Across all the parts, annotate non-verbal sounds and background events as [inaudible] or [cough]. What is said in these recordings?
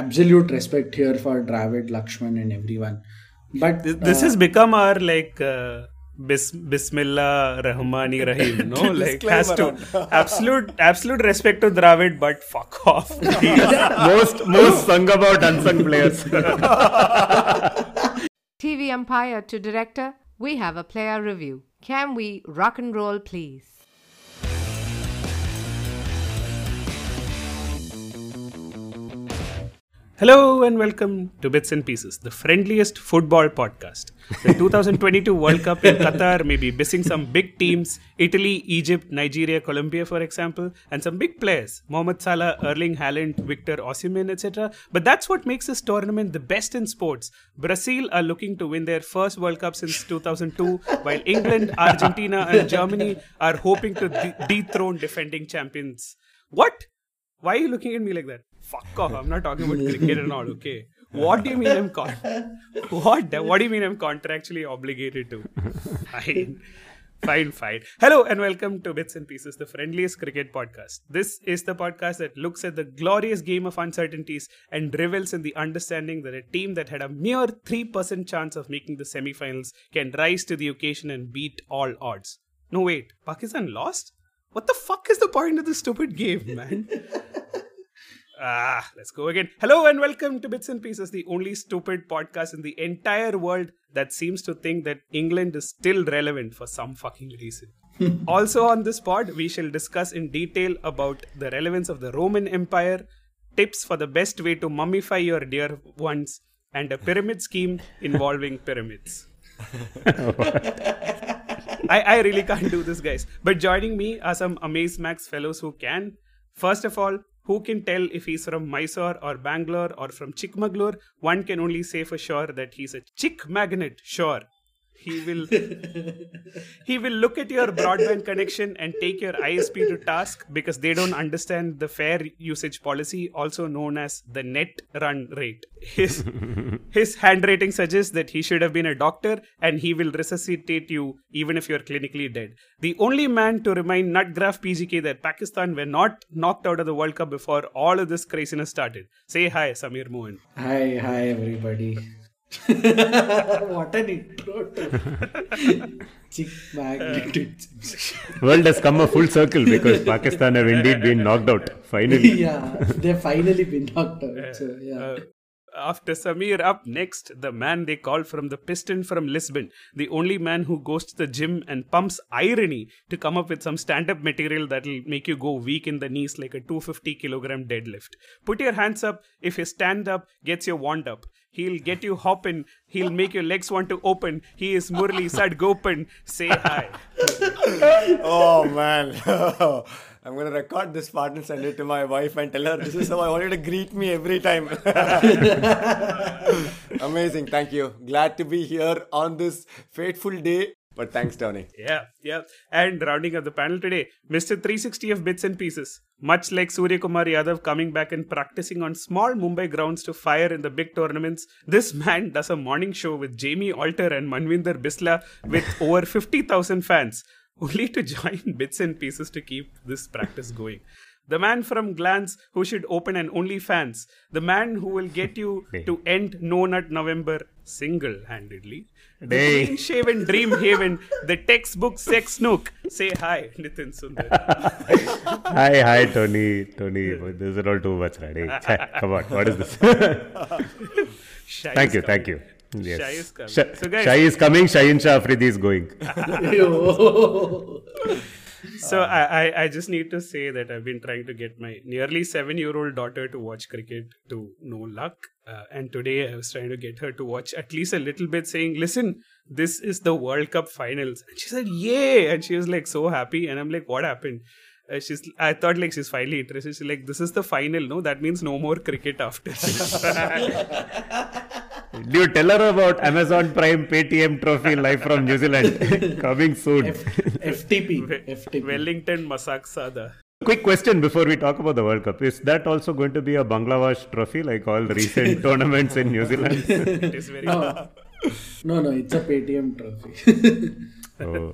absolute respect here for Dravid, Lakshman, and everyone. But this, this uh, has become our like uh, bis- Bismillah Rahmani [laughs] Rahim. No, like has to absolute absolute respect to Dravid, but fuck off. [laughs] most most sung about unsung players. [laughs] TV umpire to director, we have a player review. Can we rock and roll, please? Hello and welcome to Bits and Pieces, the friendliest football podcast. The 2022 [laughs] World Cup in Qatar may be missing some big teams Italy, Egypt, Nigeria, Colombia, for example, and some big players Mohamed Salah, Erling Haaland, Victor Osimhen, etc. But that's what makes this tournament the best in sports. Brazil are looking to win their first World Cup since 2002, while England, Argentina, and Germany are hoping to de- dethrone defending champions. What? Why are you looking at me like that? Fuck off. I'm not talking about cricket and all, okay? What do you mean I'm con- what? What do you mean I'm contractually obligated to? Fine. Fine, fine. Hello and welcome to Bits and Pieces, the friendliest cricket podcast. This is the podcast that looks at the glorious game of uncertainties and revels in the understanding that a team that had a mere 3% chance of making the semi-finals can rise to the occasion and beat all odds. No, wait. Pakistan lost? What the fuck is the point of this stupid game, man? Ah, let's go again. Hello and welcome to Bits and Pieces, the only stupid podcast in the entire world that seems to think that England is still relevant for some fucking reason. [laughs] also on this pod, we shall discuss in detail about the relevance of the Roman Empire, tips for the best way to mummify your dear ones, and a pyramid scheme involving [laughs] pyramids. I, I really can't do this, guys. But joining me are some Amaze Max fellows who can. First of all, who can tell if he's from Mysore or Bangalore or from Chikmagalur? One can only say for sure that he's a chick magnet, sure. He will he will look at your broadband connection and take your ISP to task because they don't understand the fair usage policy, also known as the net run rate. His his handwriting suggests that he should have been a doctor and he will resuscitate you even if you're clinically dead. The only man to remind Nutgraph PGK that Pakistan were not knocked out of the World Cup before all of this craziness started. Say hi, Sameer Mohan. Hi, hi, everybody. [laughs] what an intro to Chick Magnet. World has come a full circle because Pakistan have indeed been knocked out. Finally. [laughs] yeah, they've finally been knocked out. So, yeah. Uh, after Sameer, up next, the man they call from the piston from Lisbon, the only man who goes to the gym and pumps irony to come up with some stand up material that'll make you go weak in the knees like a 250 kilogram deadlift. Put your hands up if his stand up gets your wand up. He'll get you hopping. He'll make your legs want to open. He is Murali Sadgopan. Say hi. oh man. [laughs] I'm gonna record this part and send it to my wife and tell her this is how I want you to greet me every time. [laughs] Amazing, thank you. Glad to be here on this fateful day. But thanks, Tony. [laughs] Yeah, yeah. And rounding up the panel today, Mr. 360 of Bits and Pieces. Much like Suryakumar Yadav coming back and practicing on small Mumbai grounds to fire in the big tournaments, this man does a morning show with Jamie Alter and Manvinder Bisla with [laughs] over 50,000 fans, only to join Bits and Pieces to keep this practice going. The man from Glance who should open an OnlyFans. The man who will get you [laughs] to end No Nut November single handedly. The Hey. clean shaven dream haven, the textbook sex nook. Say hi, Nitin Sundar. [laughs] Hi, hi, Tony. Tony, this is all too much, right? Hey, [laughs] come on, what is this? Thank you, coming. thank you. Yes. Shai is coming. Shai, So, guys- Shai is coming, Shaheen Shah Afridi is going. Yo. So I, I, I just need to say that I've been trying to get my nearly seven year old daughter to watch cricket to no luck. Uh, and today I was trying to get her to watch at least a little bit, saying, "Listen, this is the World Cup finals." And she said, "Yay!" And she was like so happy. And I'm like, "What happened?" Uh, she's. I thought like she's finally interested. She's like, "This is the final. No, that means no more cricket after." [laughs] [laughs] Do you tell her about Amazon Prime Paytm Trophy live from New Zealand? [laughs] Coming soon. F- FTP. FTP. Wellington Masak Sada. Quick question before we talk about the World Cup. Is that also going to be a Bangladesh trophy like all recent [laughs] tournaments in New Zealand? [laughs] It is very. No. no, no, it's a Paytm trophy. oh.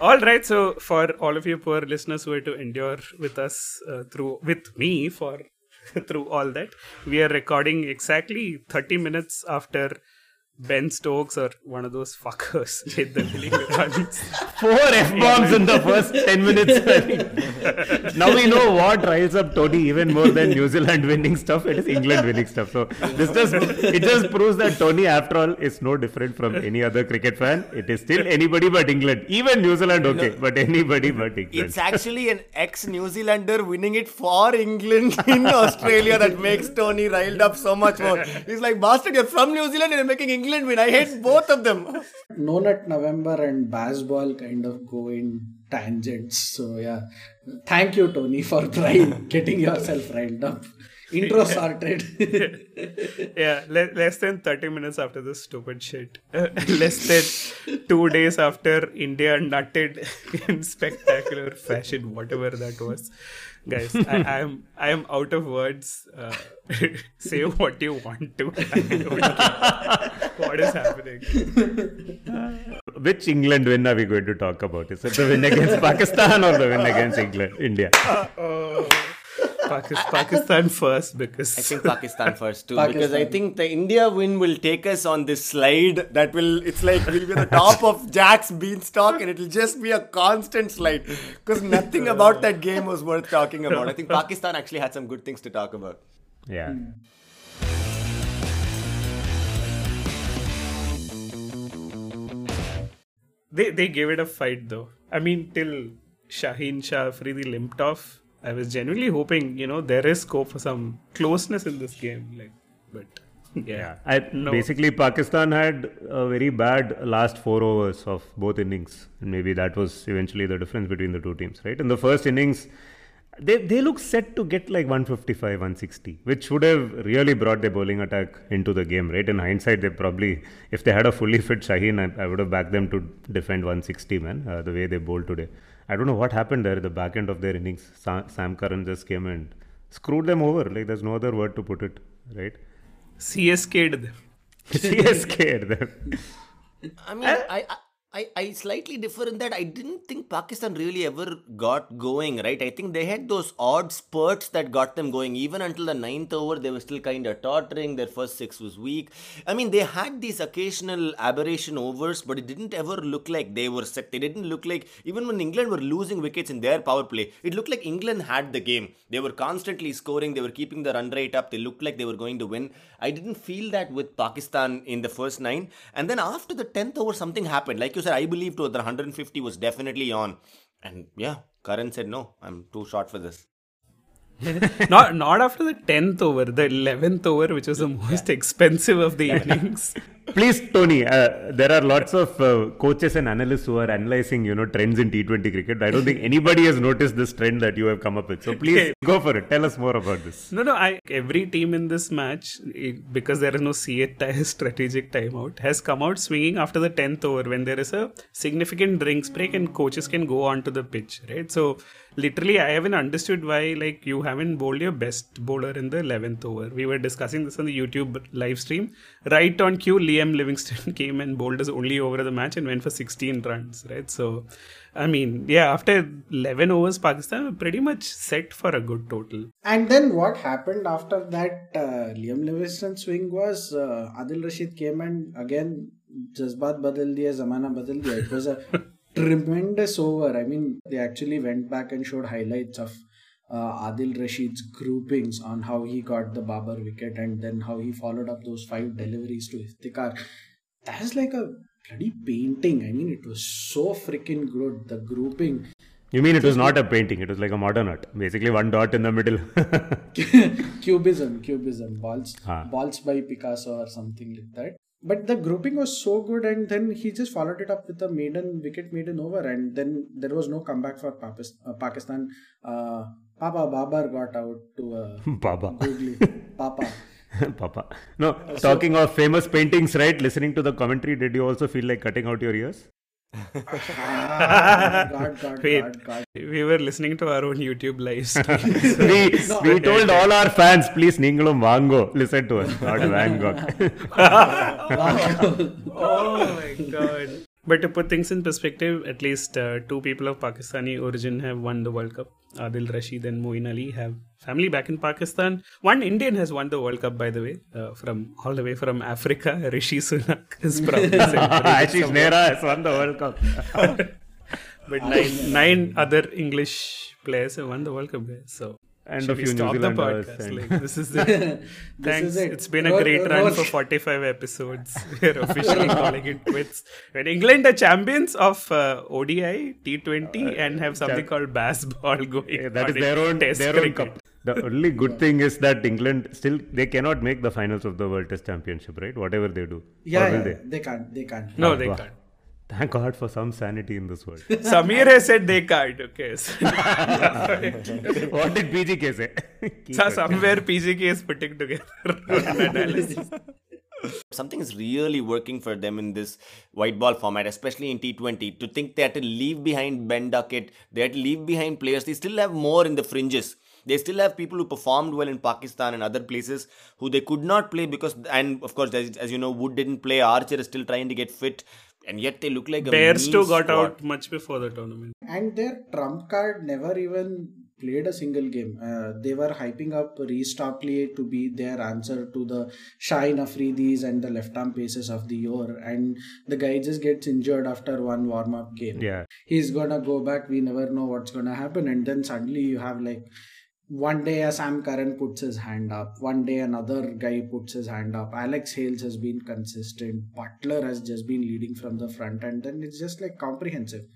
All right, so for all of you poor listeners who had to endure with us uh, through with me for [laughs] through all that. We are recording exactly 30 minutes after Ben Stokes or one of those fuckers hit the winning runs. Four F bombs in the first 10 minutes. [laughs] now we know what riles up Tony even more than New Zealand winning stuff. It is England winning stuff. So this just it just proves that Tony, after all, is no different from any other cricket fan. It is still anybody but England. Even New Zealand, okay, but anybody but England. It's actually an ex New Zealander winning it for England [laughs] in Australia that makes Tony riled up so much more. He's like, Bastard, you're from New Zealand and you're making England win. I hate both of them. No Nut November and Bazball kind of go in tangents. So yeah, thank you Tony for [laughs] trying getting yourself riled up. Intro sorted. [laughs] yeah, le- less than 30 minutes after this stupid shit. [laughs] less than two days after India nutted in spectacular fashion, whatever that was. Guys, I, I am I am out of words. Uh, say what you want to. I don't care. what is happening? [laughs] Which England win are we going to talk about? Is it the win against Pakistan or the win against England, India? Uh, Pakistan, Pakistan first because I think Pakistan first too, Pakistan. because I think the India win will take us on this slide that will. It's like we'll be at the top of Jack's beanstalk, and it'll just be a constant slide. Because nothing about that game was worth talking about. I think Pakistan actually had some good things to talk about. Yeah. Hmm. They they gave it a fight though. I mean, till Shaheen Shah Afridi limped off, I was genuinely hoping you know there is scope for some closeness in this game. Like, but [laughs] yeah, I, No. Basically, Pakistan had a very bad last four overs of both innings, and maybe that was eventually the difference between the two teams, right? In the first innings, they they look set to get like 155, 160, which would have really brought their bowling attack into the game, right? In hindsight, they probably, if they had a fully fit Shaheen, I, I would have backed them to defend 160, man. Uh, the way they bowled today, I don't know what happened there. at The back end of their innings, Sa- Sam Curran just came and screwed them over. Like there's no other word to put it, right? CSK'd them. [laughs] CSK them. I mean, I, I, I, I slightly differ in that I didn't think Pakistan really ever got going, right? I think they had those odd spurts that got them going. Even until the ninth over, they were still kind of tottering. Their first six was weak. I mean, they had these occasional aberration overs, but it didn't ever look like they were set. They didn't look like, even when England were losing wickets in their power play, it looked like England had the game. They were constantly scoring, they were keeping the run rate up, they looked like they were going to win. I didn't feel that with Pakistan in the first nine. And then after the 10th over, something happened. Like you said, I believe to the 150 was definitely on. And yeah, Curran said, no, I'm too short for this. [laughs] not not after the tenth over, the eleventh over, which was the most expensive of the innings. [laughs] Please, Tony, uh, there are lots of uh, coaches and analysts who are analyzing, you know, trends in T20 cricket. I don't think [laughs] anybody has noticed this trend that you have come up with. So please go for it. Tell us more about this. No, no. I every team in this match, it, because there is no CA [laughs] strategic timeout, has come out swinging after the tenth over when there is a significant drinks break and coaches can go onto the pitch, right? So literally, I haven't understood why like you haven't bowled your best bowler in the eleventh over. We were discussing this on the YouTube live stream. Right on cue, Liam Livingstone [laughs] came and bowled us only over the match and went for 16 runs, right? So. I mean, yeah, after 11 overs, Pakistan were pretty much set for a good total. And then what happened after that uh, Liam Livingstone swing was uh, Adil Rashid came and again Jazbat badal diya, zamana badal diya. It was a [laughs] tremendous over. I mean, they actually went back and showed highlights of uh, Adil Rashid's groupings on how he got the Babar wicket and then how he followed up those five deliveries to Iftikhar. That's like a bloody painting. I mean, it was so freaking good. The grouping. You mean it was not a painting, it was like a modern art. Basically, one dot in the middle. [laughs] cubism, cubism, balls, Ah. balls by Picasso or something like that. But the grouping was so good, and then he just followed it up with a maiden wicket maiden over, and then there was no comeback for uh, Pakistan. Uh, Papa Babar got out to a Baba. googly Papa. [laughs] Papa. No, talking of famous paintings, right? Listening to the commentary, did you also feel like cutting out your ears? Ah, God, God, Wait. God, God. We were listening to our own YouTube live [laughs] stream. we we told all our fans, please, Ningalum Vango, listen to us, not Van Gogh. [laughs] oh my god. But to put things in perspective, at least uh, two people of Pakistani origin have won the World Cup. Adil Rashid and Moeen Ali have family back in Pakistan. One Indian has won the World Cup, by the way, uh, from all the way from Africa. [laughs] Rishi Sunak is probably [laughs] Ashish Nehra has won the World Cup. [laughs] but nine nine other English players have won the World Cup. So And should a we few New stop the Zealanders podcast? and- Like, [laughs] this is [laughs] it. Thanks. is it. It's been a great ro- run ro- for 45 episodes. [laughs] We're officially calling it quits. When England are champions of uh, ODI, T20, and have something champ- called bazball going. Yeah, that is their own Test their own cup. The only good thing is that England still they cannot make the finals of the World Test Championship, right? Whatever they do. Yeah, yeah, they? they can't. They can't. No, Ah, they wow. can't. Thank God for some sanity in this world. [laughs] Sameer has said they can't. Okay. So, [laughs] what did PGK say? [laughs] So it. somewhere PGK is putting together analysis. something is really working for them in this white ball format, especially in T20. To think they had to leave behind Ben Duckett, they had to leave behind players. They still have more in the fringes. They still have people who performed well in Pakistan and other places who they could not play because, and of course, as, as you know, Wood didn't play. Archer is still trying to get fit, and yet they look like a Bears too got squad. out much before the tournament. And their trump card never even played a single game. Uh, they were hyping up Reece Topley to be their answer to the Shine Afridis and the left arm paces of the year. And the guy just gets injured after one warm up game. Yeah. He's gonna go back. We never know what's gonna happen. And then suddenly you have like one day a Sam Curran puts his hand up, one day another guy puts his hand up. Alex Hales has been consistent. Buttler has just been leading from the front, and then it's just like comprehensive.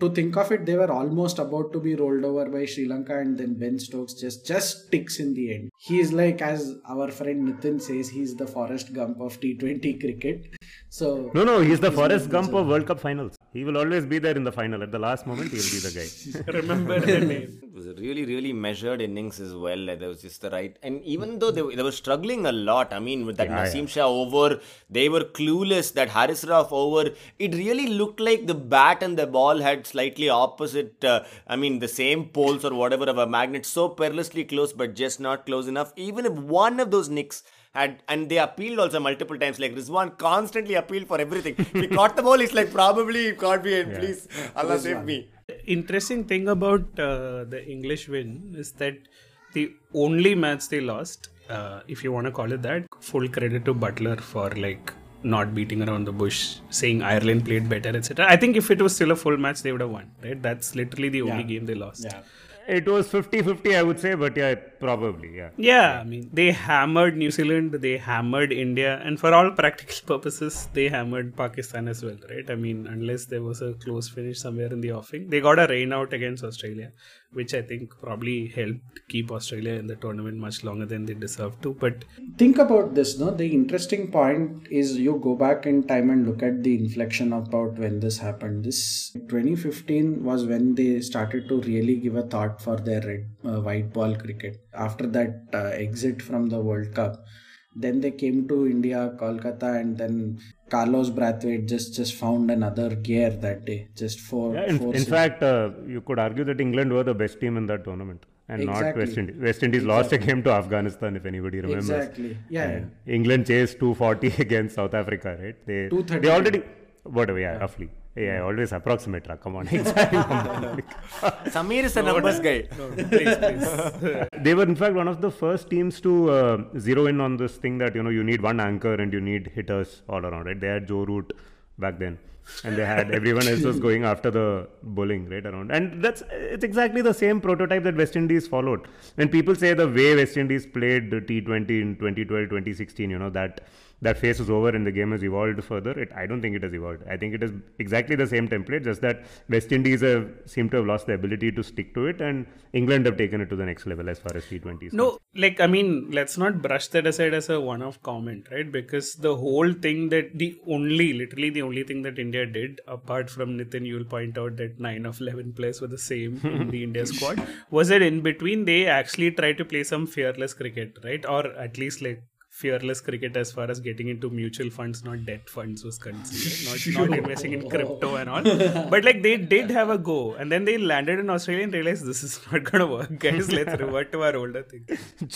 To think of it, they were almost about to be rolled over by Sri Lanka, and then Ben Stokes just just ticks in the end. He's like, as our friend Nitin says, he's the Forrest Gump of T20 cricket. So No, no, he's the Forrest not Gump of World Cup finals. He will always be there in the final. At the last moment, he will be the guy. [laughs] Remember the name. It was a really, really measured innings as well. Like, There was just the right, and even though they, were- they were struggling a lot, I mean, with that Yeah, Naseem Shah over, they were clueless. That Haris Rauf over, it really looked like the bat and the ball had slightly opposite. Uh, I mean, the same poles or whatever of a magnet, so perilously close, but just not close enough. Even if one of those nicks. Had, and they appealed also multiple times. Like Rizwan constantly appealed for everything. If he caught the ball, he's like, probably it can't be. And please, Allah save me. Interesting thing about uh, the English win is that the only match they lost, uh, if you want to call it that, full credit to Buttler for like not beating around the bush, saying Ireland played better, etc. I think if it was still a full match, they would have won. Right? That's literally the only Yeah. game they lost. yeah. It was 50 50, I would say, but yeah, probably, yeah. Yeah, I mean, they hammered New Zealand, they hammered India, and for all practical [laughs] purposes, they hammered Pakistan as well, right? I mean, unless there was a close finish somewhere in the offing, they got a rain out against Australia, which I think probably helped keep Australia in the tournament much longer than they deserved to. But think about this no the interesting point is you go back in time and look at the inflection about when this happened this 2015 was when they started to really give a thought for their red uh, white ball cricket after that uh, exit from the world cup then they came to india kolkata and then carlos brathwaite just just found another gear that day just for. Yeah, in, in six- fact, uh, you could argue that England were the best team in that tournament and not West Indies. West Indies lost a game to Afghanistan, if anybody remembers. exactly yeah, yeah. England chased 240 [laughs] against South Africa, right? They, 230. they already, whatever, yeah, roughly. Yeah, always approximate, ra, come on. [laughs] exactly. [laughs] Sameer is a numbers guy. [laughs] no, please, please. they were in fact one of the first teams to uh, zero in on this thing that you know you need one anchor and you need hitters all around right they had joe root back then and they had everyone else was going after the bowling right around and that's it's exactly the same prototype that west indies followed when people say the way west indies played the t20 in 2012 2016 you know that that phase is over and the game has evolved further it i don't think it has evolved i think it is exactly the same template just that west indies have seem to have lost the ability to stick to it and england have taken it to the next level as far as t20 is No, like I mean, let's not brush that aside as a one-off comment, right? Because the whole thing that the only, literally the only thing that India did, apart from Nitin, you'll point out that nine of eleven players were the same in the India [laughs] squad, was that in between they actually tried to play some fearless cricket, right? Or at least like fearless cricket as far as getting into mutual funds, not debt funds was concerned, not, not [laughs] investing in oh. crypto and all. But like they did have a go, and then they landed in Australia and realized this is not gonna work, guys. Let's [laughs] revert to our older thing.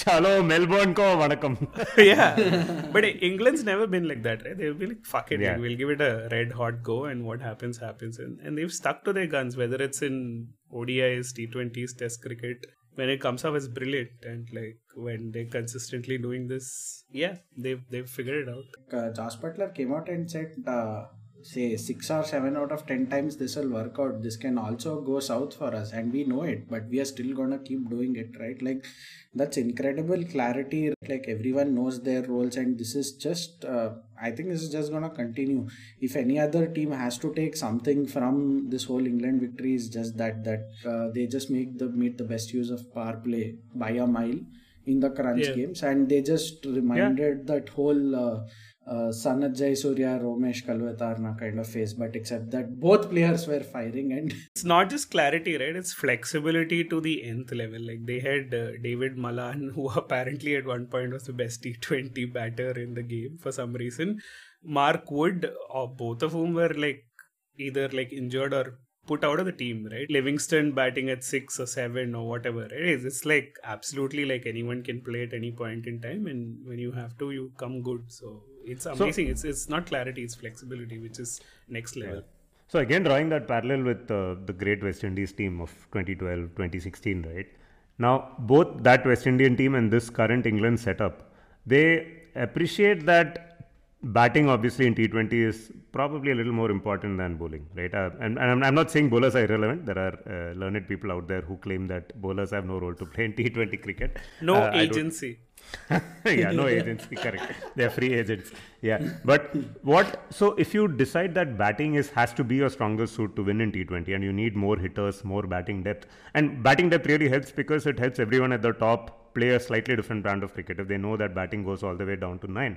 Chalo, Melbourne ko vanakkam. [laughs] yeah, but England's never been like that, right? They'll be like, "Fuck it, Yeah. like, we'll give it a red hot go, and what happens, happens." And, and they've stuck to their guns, whether it's in ODIs, T20s, Test cricket. When it comes up it's brilliant. And like when they're consistently doing this yeah they've they've figured it out. Uh, Josh Buttler came out and said uh, say six or seven out of ten times this will work out. This can also go south for us and we know it but we are still gonna keep doing it right? Like that's incredible clarity. Like everyone knows their roles and this is just uh, i think this is just gonna continue. If any other team has to take something from this whole england victory is just that that uh, they just make the made the best use of power play by a mile in the crunch Yeah. games. And they just reminded that whole uh, uh, Sanath Jayasuriya, Romesh Kaluwitharana kind of phase, but except that both players were firing and [laughs] it's not just clarity right? It's flexibility to the nth level. Like they had uh, david malan [laughs] who apparently at one point was the best t20 batter in the game for some reason. Mark wood or both of whom were like either like injured or put out of the team right? Livingstone batting at six or seven or whatever it is it's like absolutely like anyone can play at any point in time and when you have to you come good. So it's amazing. It's it's not clarity it's flexibility which is next level. So again, drawing that parallel with uh, the great West Indies team of 2012, 2016, right? Now, both that West Indian team and this current England setup, they appreciate that batting obviously in T20 is probably a little more important than bowling, right? Uh, and and I'm, I'm not saying bowlers are irrelevant. There are uh, learned people out there who claim that bowlers have no role to play in T20 cricket. no Uh, agency [laughs] yeah, no agency, correct. They're free agents. Yeah, but what? So if you decide that batting is has to be your strongest suit to win in T20, and you need more hitters, more batting depth, and batting depth really helps because it helps everyone at the top play a slightly different brand of cricket if they know that batting goes all the way down to nine.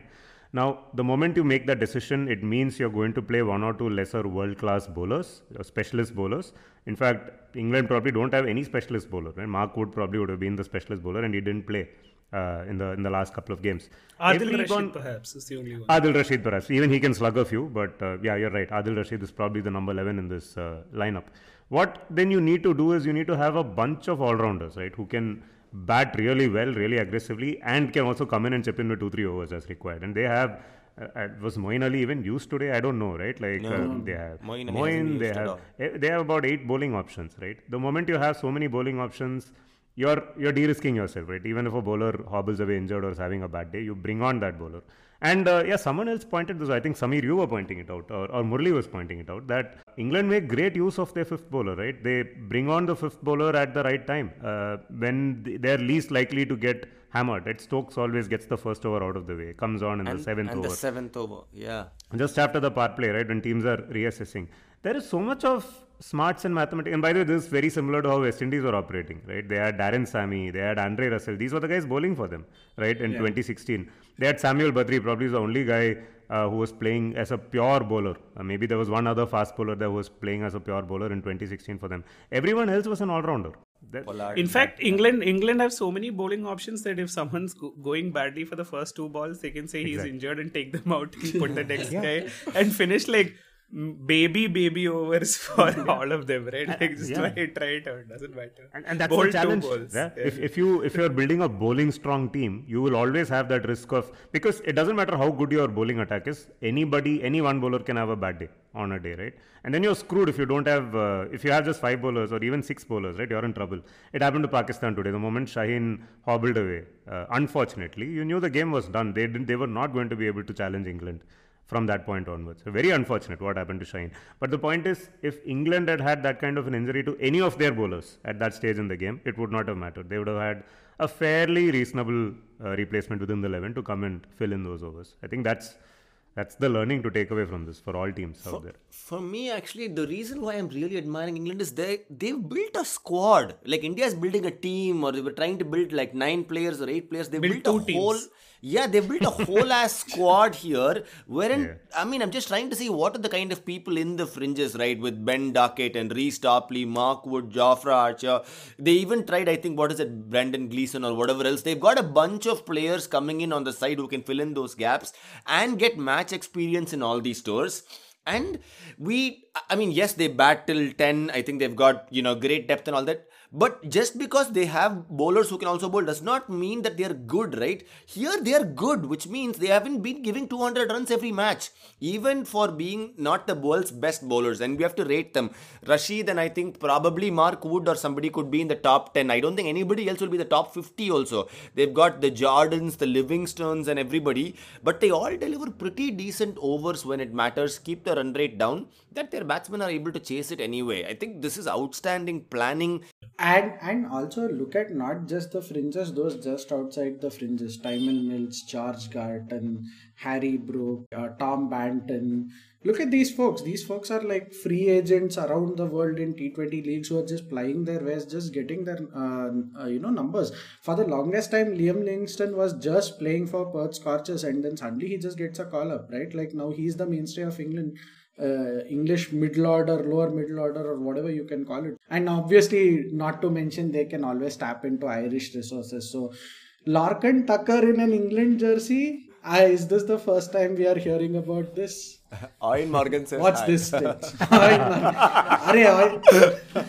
Now, the moment you make that decision, it means you're going to play one or two lesser world class bowlers, or specialist bowlers. In fact, England probably don't have any specialist bowler. Right? Mark Wood probably would have been the specialist bowler, and he didn't play uh, in the in the last couple of games. Adil Rashid perhaps is the only one. Adil Rashid, perhaps. Even he can slug a few, but uh, yeah, you're right. Adil Rashid is probably the number 11 in this uh, lineup. What then you need to do is you need to have a bunch of all rounders, right, who can bat really well, really aggressively, and can also come in and chip in with two, three overs as required. And they have. Uh, uh, was Moeen Ali even used today? I don't know, right? Like No. uh, they have Moeen Ali hasn't Moeen, been they have eh, they have about eight bowling options, right? The moment you have so many bowling options, you're you're de-risking yourself, right? Even if a bowler hobbles away injured or is having a bad day, you bring on that bowler. And uh, yeah, someone else pointed this. I think Sameer, you were pointing it out, or, or Murali was pointing it out that England make great use of their fifth bowler, right? They bring on the fifth bowler at the right time uh, when they're least likely to get hammered. Right? Stokes always gets the first over out of the way, comes on in and, the seventh and over the seventh over. Yeah. just after the power play, right, when teams are reassessing. There is so much of smarts and mathematics. And by the way, this is very similar to how West Indies were operating, right? They had Darren Sammy, they had Andre Russell. These were the guys bowling for them, right, in 2016. They had Samuel Badree, probably the only guy uh, who was playing as a pure bowler. Uh, maybe there was one other fast bowler that was playing as a pure bowler in 2016 for them. Everyone else was an all-rounder. That- In fact, England England have so many bowling options that if someone's go- going badly for the first two balls, they can say he's Exactly. injured and take them out and put the [laughs] next guy and finish like baby baby overs [laughs] for all of them, right? Like just yeah. try it, try it out, doesn't matter. And, and that's Bowl the two challenge. balls. yeah? Yeah. If, if you if you're building a bowling strong team, you will always have that risk of because it doesn't matter how good your bowling attack is. Anybody, any one bowler can have a bad day on a day, right? And then you're screwed if you don't have uh, if you have just five bowlers or even six bowlers, right? You're in trouble. It happened to Pakistan today. The moment Shaheen hobbled away, uh, unfortunately, you knew the game was done. They didn't. They were not going to be able to challenge England from that point onwards. Very unfortunate what happened to Shaheen. But the point is, if England had had that kind of an injury to any of their bowlers at that stage in the game, it would not have mattered. They would have had a fairly reasonable uh, replacement within the 11 to come and fill in those overs. I think that's that's the learning to take away from this for all teams out there. For me, actually, the reason why I'm really admiring England is they they've built a squad. Like India is building a team, or they were trying to build like nine players or eight players. They Build built, two a whole. Yeah, they built a whole ass [laughs] squad here. Wherein Yeah. I mean, I'm just trying to see what are the kind of people in the fringes, right? With Ben Duckett and Reece Topley, Mark Wood, Jofra Archer. They even tried, I think, what is it, Brandon Gleeson or whatever else. They've got a bunch of players coming in on the side who can fill in those gaps and get match experience in all these tours. And we, I mean, yes, they bat till 10. I think they've got, you know, great depth and all that. But just because they have bowlers who can also bowl does not mean that they are good, right? Here they are good, which means they haven't been giving 200 runs every match, even for being not the world's best bowlers. And we have to rate them. Rashid and I think probably Mark Wood or somebody could be in the top 10. I don't think anybody else will be the top 50 also. They've got the Jordans, the Livingstones, and everybody, but they all deliver pretty decent overs when it matters, keep the run rate down, that their batsmen are able to chase it anyway. I think this is outstanding planning and and also look at not just the fringes those just outside the fringes. Tymal Mills George Garton Harry Brook uh, Tom Banton. Look at these folks. These folks are like free agents around the world in T20 leagues who are just plying their ways just getting their uh, uh, you know numbers. For the longest time Liam Livingstone was just playing for Perth Scorchers and then suddenly he just gets a call up right? Like now he's the mainstay of England uh, English middle order, lower middle order, or whatever you can call it. And obviously, not to mention, they can always tap into Irish resources. So, Lorcan Tucker in an England jersey. Ah, is this the first time we are hearing about this? [laughs] Eoin Morgan says, What's hi. this? [laughs] Are, are,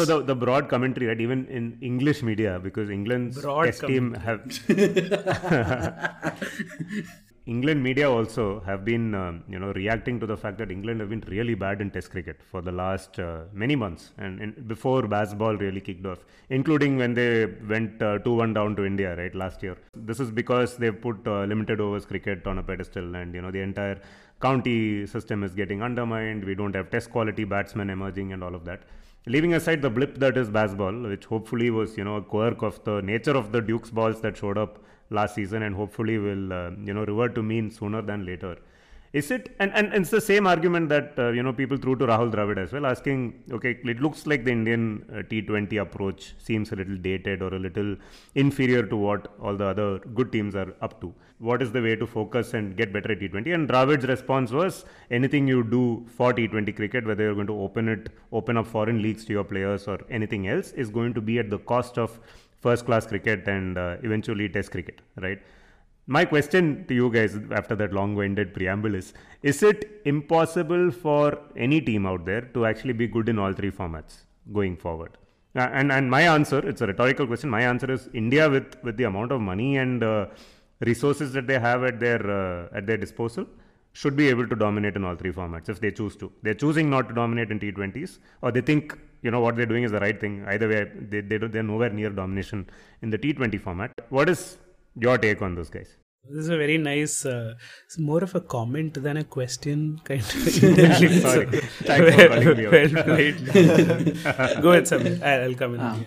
So the, the broad commentary, right? Even in English media, because England's Broad test team have [laughs] England media also have been, um, you know, reacting to the fact that England have been really bad in Test cricket for the last uh, many months, and, and before bazball really kicked off, including when they went uh, two-one down to India, right, last year. This is because they've put uh, limited overs cricket on a pedestal, and you know the entire county system is getting undermined. We don't have Test quality batsmen emerging, and all of that. Leaving aside the blip that is bazball, which hopefully was, you know, a quirk of the nature of the Duke's balls that showed up last season and hopefully will uh, you know revert to mean sooner than later is it and, and, it's the same argument that uh, you know people threw to rahul dravid as well asking okay it looks like the indian uh, t20 approach seems a little dated or a little inferior to what all the other good teams are up to. What is the way to focus and get better at t20 and dravid's response was anything you do for t20 cricket whether you're going to open it open up foreign leagues to your players or anything else is going to be at the cost of first class cricket and uh, eventually test cricket right my question to you guys after that long winded preamble is is it impossible for any team out there to actually be good in all three formats going forward uh, and and my answer it's a rhetorical question my answer is india with with the amount of money and uh, resources that they have at their uh, at their disposal should be able to dominate in all three formats if they choose to. They're choosing not to dominate in T20s, or they think you know what they're doing is the right thing. Either way, they they they're nowhere near domination in the T20 format. What is your take on this, guys? This is a very nice, uh, it's more of a comment than a question kind of. [laughs] Sorry, [laughs] thanks for calling me out. well played. [laughs] Go ahead, Sameer. I'll, I'll come in. Ah.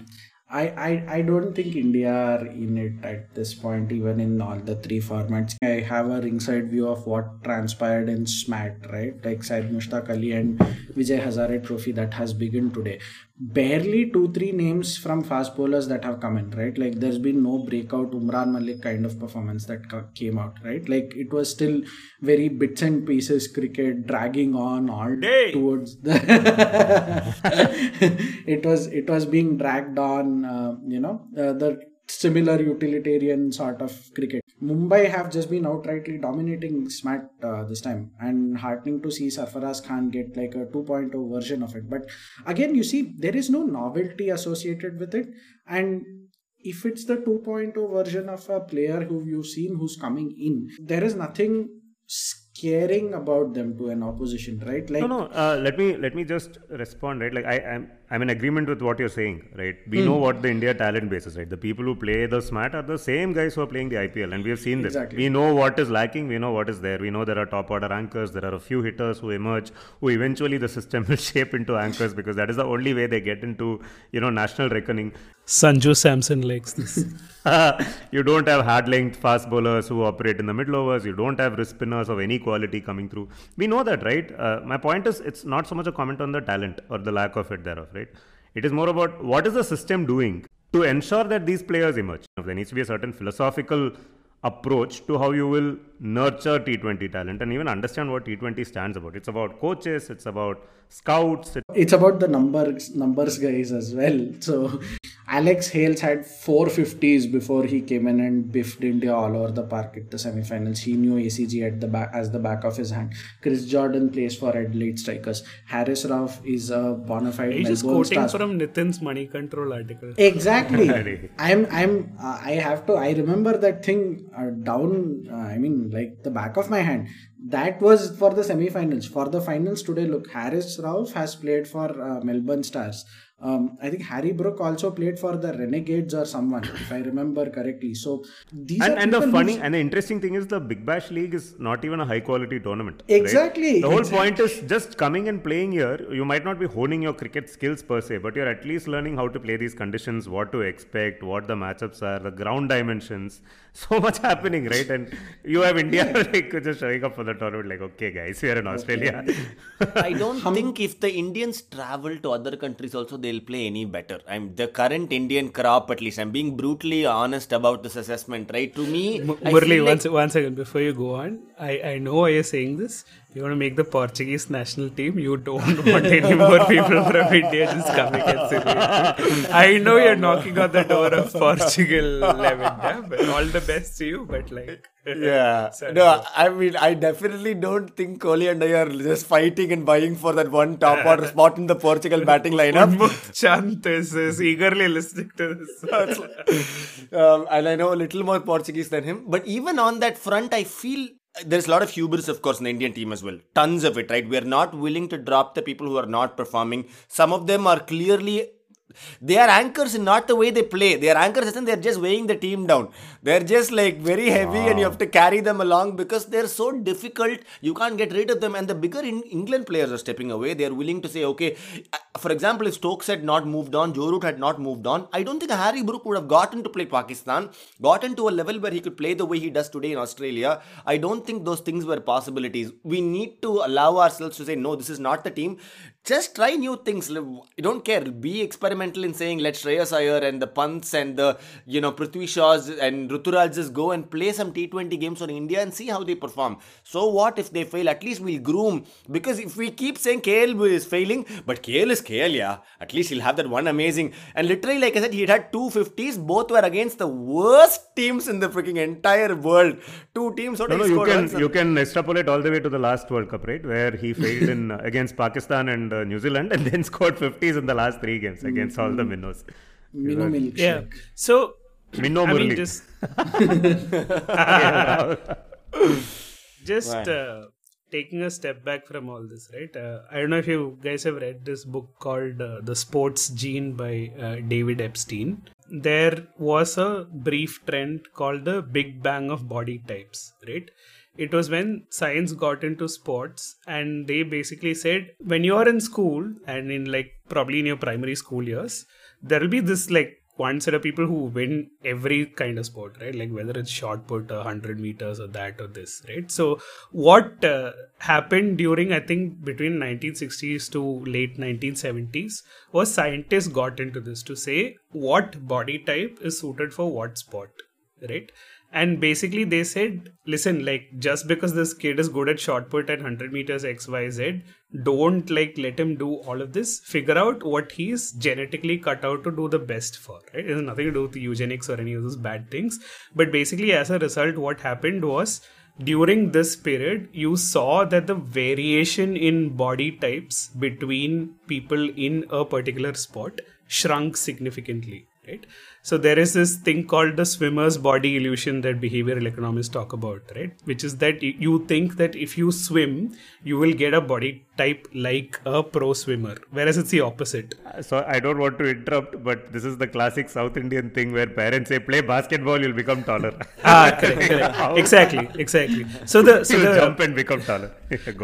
I, I, I don't think India are in it at this point, even in all the three formats. I have a ringside view of what transpired in SMAT, right? Like Syed Mushtaq Ali and Vijay Hazare Trophy that has begun today. Barely two, three names from fast bowlers that have come in, right? Like there's been no breakout Umran Malik kind of performance that came out, right? Like it was still very bits and pieces cricket dragging on all Day. towards [laughs] the [laughs] it was it was being dragged on uh, you know uh, the similar utilitarian sort of cricket. Mumbai have just been outrightly dominating smat uh, this time and heartening to see sarfaraz khan get like a 2.0 version of it. But again you see there is no novelty associated with it and if it's the 2.0 version of a player who you've seen who's coming in there is nothing scaring about them to an opposition right like No, no. Uh, let me let me just respond. Right, like I am I'm in agreement with what you're saying. Right, we Hmm. know what the India talent base is. Right, the people who play the SMAT are the same guys who are playing the IPL, and we have seen this. Exactly. We know what is lacking. We know what is there. We know there are top order anchors. There are a few hitters who emerge, who eventually the system [laughs] will shape into anchors because that is the only way they get into you know national reckoning. Sanju Samson likes this. [laughs] [laughs] you don't have hard length fast bowlers who operate in the middle overs. You don't have wrist spinners of any quality coming through. We know that, right? Uh, my point is, it's not so much a comment on the talent or the lack of it thereof, right? It is more about what is the system doing to ensure that these players emerge. There needs to be a certain philosophical approach to how you will nurture T20 talent and even understand what T20 stands about. It's about coaches, it's about scouts, it's about the numbers numbers guys as well so Alex Hales had 450s before he came in and biffed India all over the park at the semi-finals. He knew ACG at the back as the back of his hand. Chris Jordan plays for Adelaide Strikers. Haris Rauf is a bona fide He's just quoting star. from Nitin's money control article. Exactly. [laughs] I'm. I'm. Uh, I have to. I remember that thing uh, down. Uh, I mean, like the back of my hand. That was for the semi-finals. For the finals today, look, Haris Rauf has played for uh, Melbourne Stars. Um, I think Harry Brook also played for the Renegades or someone, if I remember correctly. So these and, are and the funny and the interesting thing is the Big Bash League is not even a high quality tournament. right? Exactly, The whole exactly. point is just coming and playing here. You might not be honing your cricket skills per se, but you're at least learning how to play these conditions, what to expect, what the matchups are, the ground dimensions. [laughs] So much happening, right? And you have India [laughs] like just showing up for the tournament, like, okay, guys, we are in Australia. I don't [laughs] think if the Indians travel to other countries also they'll play any better. I'm the current Indian crop at least. I'm being brutally honest about this assessment, right? To me, M- I Murali, feel one, like- se- one second before you go on. I, I know why you're saying this. You want to make the Portuguese national team. You don't [laughs] want any more people from India just coming and sitting. I know you're knocking on the door of Portugal 11, yeah? but all the best to you. But like, Yeah. [laughs] Sorry, no. I mean, I definitely don't think Kohli and I are just fighting and vying for that one top order [laughs] spot in the Portugal batting lineup. Chant is, is eagerly listening to this. [laughs] um, and I know a little more Portuguese than him. But even on that front, I feel there's a lot of hubris, of course, in the Indian team as well. Tons of it, right? We are not willing to drop the people who are not performing. Some of them are clearly. They are anchors in not the way they play. They are anchors in they're just weighing the team down. They're just like very heavy and you have to carry them along because they're so difficult. You can't get rid of them. And the bigger in England players are stepping away. They're willing to say, okay, uh, for example, if Stokes had not moved on, Joe Root had not moved on, I don't think Harry Brook would have gotten to play Pakistan, gotten to a level where he could play the way he does today in Australia. I don't think those things were possibilities. We need to allow ourselves to say, no, this is not the team. Just try new things. You don't care. Be experimental in saying, let's Shreyas Iyer and the Pants and the, you know, Prithvi Shaws and Ruturaj just go and play some T20 games on India and see how they perform. So what if they fail? At least we'll groom. Because if we keep saying KL is failing, but KL is KL, yeah. At least he'll have that one amazing. And literally, like I said, he had two 50s. Both were against the worst teams in the freaking entire world. Two teams. No, no, you can you can extrapolate all the way to the last World Cup, right? Where he failed in [laughs] against Pakistan and uh, New Zealand, and then [laughs] scored 50s in the last three games against all the minnows. Minnow milkshake. Yeah. So, Minnow I mean, Murali. just [laughs] [laughs] just uh, taking a step back from all this right? Uh, i don't know if you guys have read this book called uh, the sports gene by uh, david epstein. There was a brief trend called the big bang of body types right? It was when science got into sports and they basically said when you are in school and in like probably in your primary school years there will be this like one set of people who win every kind of sport, right? Like whether it's shot put, or 100 meters, or that, or this, right? So, what uh, happened during, I think, between 1960s to late 1970s was scientists got into this to say what body type is suited for what sport, right? And basically, they said, listen, like, just because this kid is good at shot put at 100 meters XYZ, don't like let him do all of this. Figure out what he's genetically cut out to do the best for, right? It has nothing to do with eugenics or any of those bad things. But basically, as a result, what happened was during this period, you saw that the variation in body types between people in a particular spot shrunk significantly, right? So there is this thing called the swimmer's body illusion that behavioral economists talk about, right? Which is that you think that if you swim, you will get a body type like a pro swimmer, whereas it's the opposite. So I don't want to interrupt, but this is the classic South Indian thing where parents say, "Play basketball, you'll become taller." [laughs] Ah, correct, correct. [laughs] exactly, exactly. So the so [laughs] you'll the jump and become taller.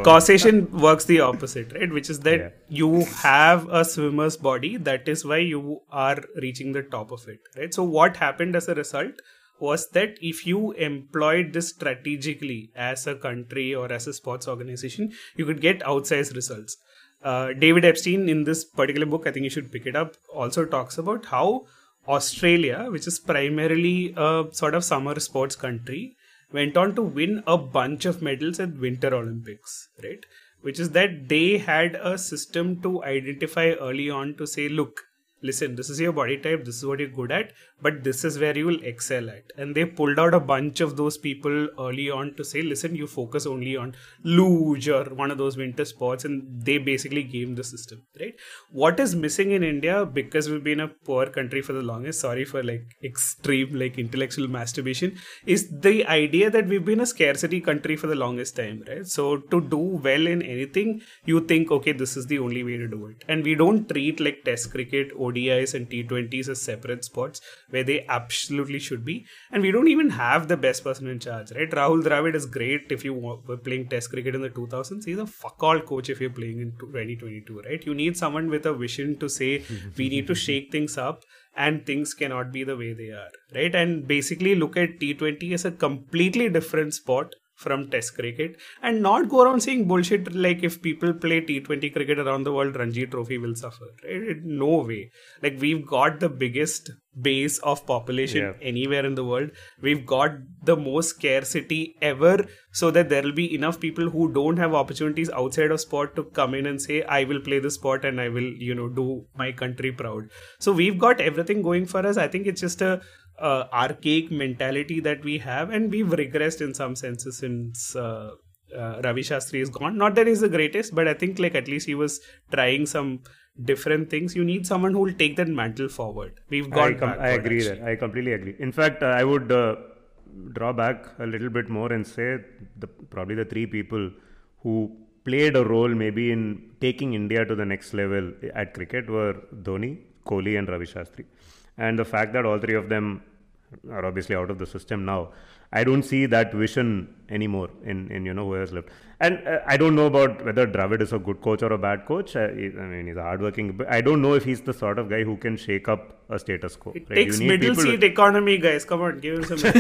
Causation works the opposite right which is that Yeah. you have a swimmer's body that is why you are reaching the top of it right so what happened as a result was that if you employed this strategically as a country or as a sports organization you could get outsized results uh, david epstein in this particular book i think you should pick it up also talks about how australia which is primarily a sort of summer sports country went on to win a bunch of medals at Winter Olympics, right? Which is that they had a system to identify early on to say, look, listen, this is your body type, this is what you're good at, but this is where you will excel at. And they pulled out a bunch of those people early on to say, listen, you focus only on luge or one of those winter sports, and they basically game the system, right? What is missing in India because we've been a poor country for the longest, sorry for like extreme like intellectual masturbation, is the idea that we've been a scarcity country for the longest time, right? So to do well in anything, you think, okay, this is the only way to do it. And we don't treat like test cricket, ODIs and T20s as separate spots where they absolutely should be. And we don't even have the best person in charge, right? Rahul Dravid is great if you were playing test cricket in the 2000s. He's a fuck all coach if you're playing in 2022, right? You need someone with a vision to say, we need to shake things up and things cannot be the way they are, right? And basically look at T20 as a completely different sport from test cricket and not go around saying bullshit like if people play T20 cricket around the world, Ranji Trophy will suffer. Right? No way. Like we've got the biggest base of population Yeah. anywhere in the world. We've got the most scarcity ever so that there will be enough people who don't have opportunities outside of sport to come in and say, I will play the sport and I will, you know, do my country proud. So we've got everything going for us. I think it's just a uh, archaic mentality that we have, and we've regressed in some senses since uh, uh, Ravi Shastri is gone. Not that he's the greatest, but I think like at least he was trying some different things. You need someone who will take that mantle forward. We've got. I, com- I agree there. I completely agree. In fact, uh, I would uh, draw back a little bit more and say the probably the three people who played a role maybe in taking India to the next level at cricket were Dhoni, Kohli, and Ravi Shastri. And the fact that all three of them are obviously out of the system now, I don't see that vision anymore in, in you know who has left. And uh, I don't know about whether Dravid is a good coach or a bad coach. Uh, he- I mean, he's a hardworking. But I don't know if he's the sort of guy who can shake up a status quo. It right? takes You need middle people- seat economy, guys. Come on, give him some. [laughs]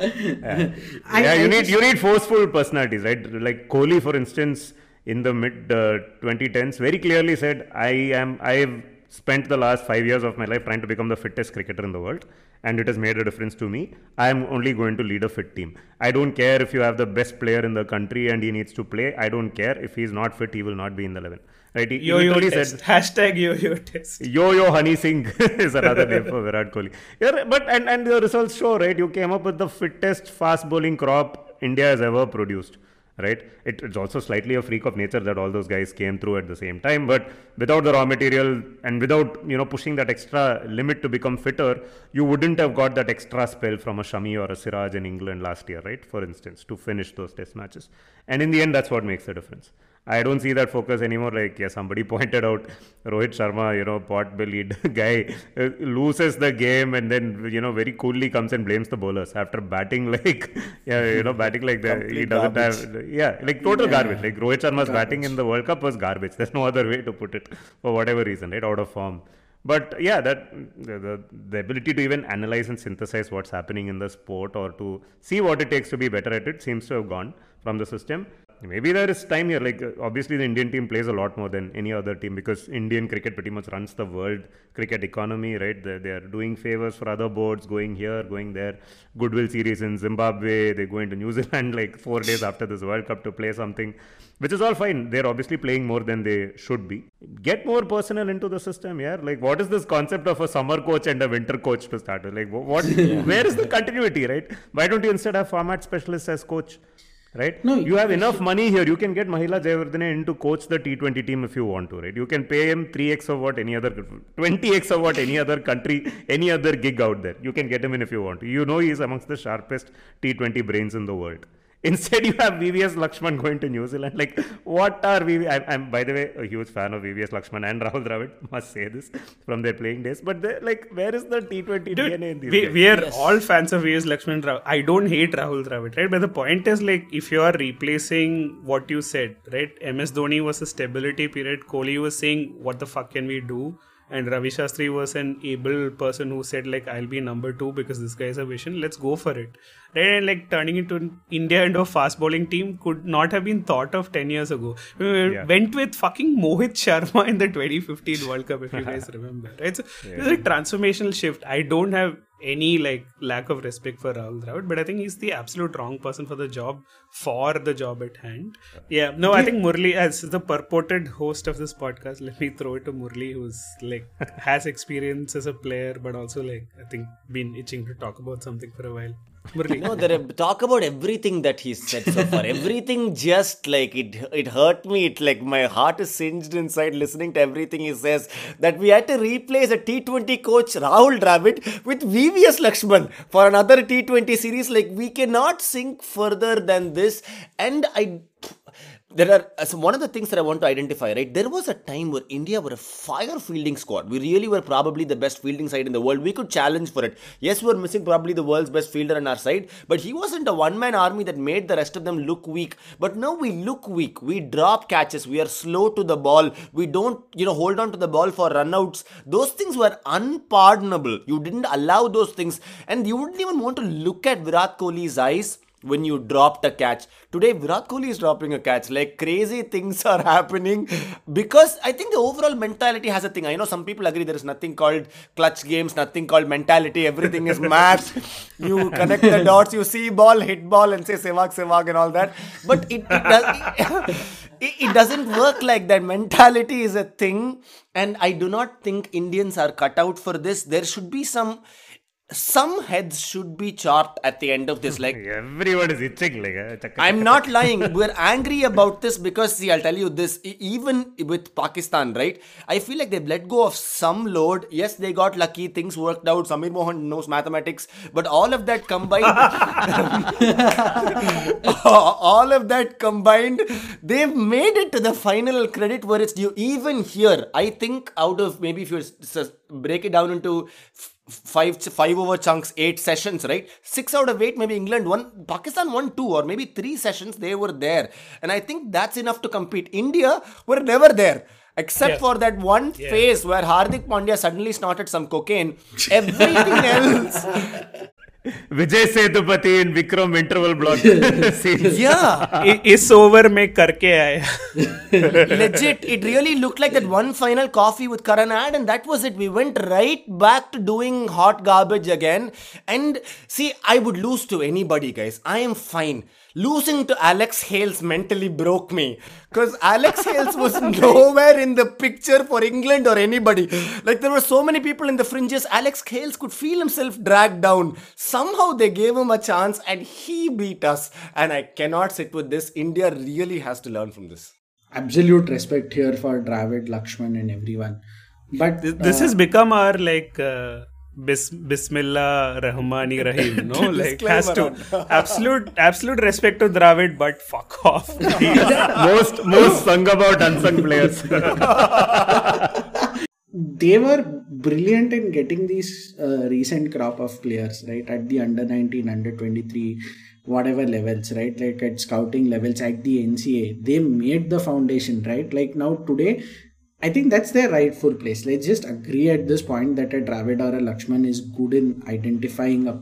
I- yeah, you I need just- you need forceful personalities, right? Like Kohli, for instance, in the mid uh, 2010s, very clearly said, "I am I have spent the last five years of my life trying to become the fittest cricketer in the world, and it has made a difference to me. I am only going to lead a fit team. I don't care if you have the best player in the country and he needs to play. I don't care if he's not fit, he will not be in the eleven. Right? He Yo-yo test. said, Hashtag yo-yo test. Yo-yo Honey Singh [laughs] is another name for Virat Kohli. Yeah, but and, and the results show, right? You came up with the fittest fast bowling crop India has ever produced, right? It, it's also slightly a freak of nature that all those guys came through at the same time. But without the raw material and without you know pushing that extra limit to become fitter, you wouldn't have got that extra spell from a Shami or a Siraj in England last year, right? For instance, to finish those test matches. And in the end, that's what makes the difference. I don't see that focus anymore. Like, yeah, somebody [laughs] pointed out Rohit Sharma, you know, pot bellied [laughs] guy uh, loses the game and then, you know, very coolly comes and blames the bowlers after batting [laughs] like, yeah, you know, batting like that. He doesn't garbage. have, yeah, like total Yeah. garbage. Like Rohit Sharma's batting in the World Cup was garbage. There's no other way to put it for whatever reason, right? Out of form. But yeah, that the, the, the ability to even analyze and synthesize what's happening in the sport or to see what it takes to be better at it seems to have gone from the system. Maybe there is time here. Like uh, obviously, the Indian team plays a lot more than any other team because Indian cricket pretty much runs the world cricket economy, right? They, they are doing favors for other boards, going here, going there. Goodwill series in Zimbabwe. They go into New [laughs] Zealand like four days after this World Cup to play something, which is all fine. They're obviously playing more than they should be. Get more personnel into the system, yeah. Like, what is this concept of a summer coach and a winter coach to start with? Like, wh- what? [laughs] Where is the continuity, right? Why don't you instead have format specialists as coach? Right? No, you have enough money here. You can get Mahela Jayawardene in to coach the T20 team if you want to, right? You can pay him 3x of what any other, 20x of what any other country, any other gig out there. You can get him in if you want to. You know he's amongst the sharpest T20 brains in the world. Instead, you have VVS Lakshman going to New Zealand. Like, what are VV? I'm, I'm, by the way, a huge fan of VVS Lakshman and Rahul Dravid. [laughs] Must say this from their playing days. But they- like, where is the T20 Dude, DNA in these we, guys? we are all fans of VS Lakshman Rao. I don't hate Rahul Dravid, right? But the point is like if you are replacing what you said, right? MS Dhoni was a stability period. Kohli was saying, "What the fuck can we do?" And Ravi Shastri was an able person who said like, "I'll be number two because this guy has a vision. Let's go for it." Right? And like turning into India into a fast bowling team could not have been thought of ten years ago. We Yeah. went with fucking Mohit Sharma in the 2015 World Cup, if you guys [laughs] remember. Right? So it's a transformational shift. I don't have any like lack of respect for Rahul Dravid, but I think he's the absolute wrong person for the job for the job at hand. Yeah, no, I think Murali, as the purported host of this podcast, let me throw it to Murali, who's like [laughs] has experience as a player, but also like I think been itching to talk about something for a while. No, there are, talk about everything that he said so far. everything just like it it hurt me. It like my heart is singed inside listening to everything he says. That we had to replace a T20 coach Rahul Dravid with VVS Lakshman for another T20 series. Like we cannot sink further than this. And I there are uh, so one of the things that I want to identify, right? There was a time where India were a fire fielding squad. We really were probably the best fielding side in the world. We could challenge for it. Yes, we are missing probably the world's best fielder on our side, but he wasn't a one man army that made the rest of them look weak. But now we look weak. We drop catches. We are slow to the ball. We don't, you know, hold on to the ball for runouts. Those things were unpardonable. You didn't allow those things, and you wouldn't even want to look at Virat Kohli's eyes when you dropped a catch. Today, Virat Kohli is dropping a catch. Like crazy things are happening because I think the overall mentality has a thing. I know some people agree there is nothing called clutch games, nothing called mentality. Everything is maths. you connect the dots, you see ball, hit ball, and say sevak sevak and all that. But it, it, does, it, it doesn't work like that. Mentality is a thing, and I do not think Indians are cut out for this. There should be some some heads should be chopped at the end of this like [laughs] Everyone is itching like uh, i'm not lying. [laughs] We're angry about this because see i'll tell you this even with pakistan right? I feel like they've let go of some load. Yes they got lucky. Things worked out. Sameer mohan knows mathematics. But all of that combined [laughs] all of that combined they've made it to the final credit where it's due. Even here i think out of maybe if you break it down into five five over chunks eight sessions right? Six out of eight maybe england won pakistan won two or maybe three sessions they were there. And i think that's enough to compete. India were never there except Yeah. for that one phase where hardik pandya suddenly snorted some cocaine. Everything [laughs] else Vijay Sethupathi in Vikram interval block या इस over में करके आया legit it really look like that one final coffee with Karan ad and that was it we went right back to doing hot garbage again and see I would lose to anybody guys I am fine losing to Alex Hales mentally broke me. Because Alex Hales was [laughs] nowhere in the picture for England or anybody. Like there were so many people in the fringes Alex Hales could feel himself dragged down. Somehow they gave him a chance and he beat us. And I cannot sit with this. India really has to learn from this. Absolute respect here for Dravid, Lakshman, and everyone. But This, this has become our like uh, bis, Bismillah Rahmani [laughs] Rahim, no? like has to absolute absolute respect to Dravid, but fuck off. [laughs] [laughs] most most sung about unsung players. they were brilliant in getting these uh, recent crop of players right at the under 19 under 23 whatever levels right like at scouting levels at the nca they made the foundation right like now today i think that's their rightful place. Let's just agree at this point that a dravid or a lakshman is good in identifying a,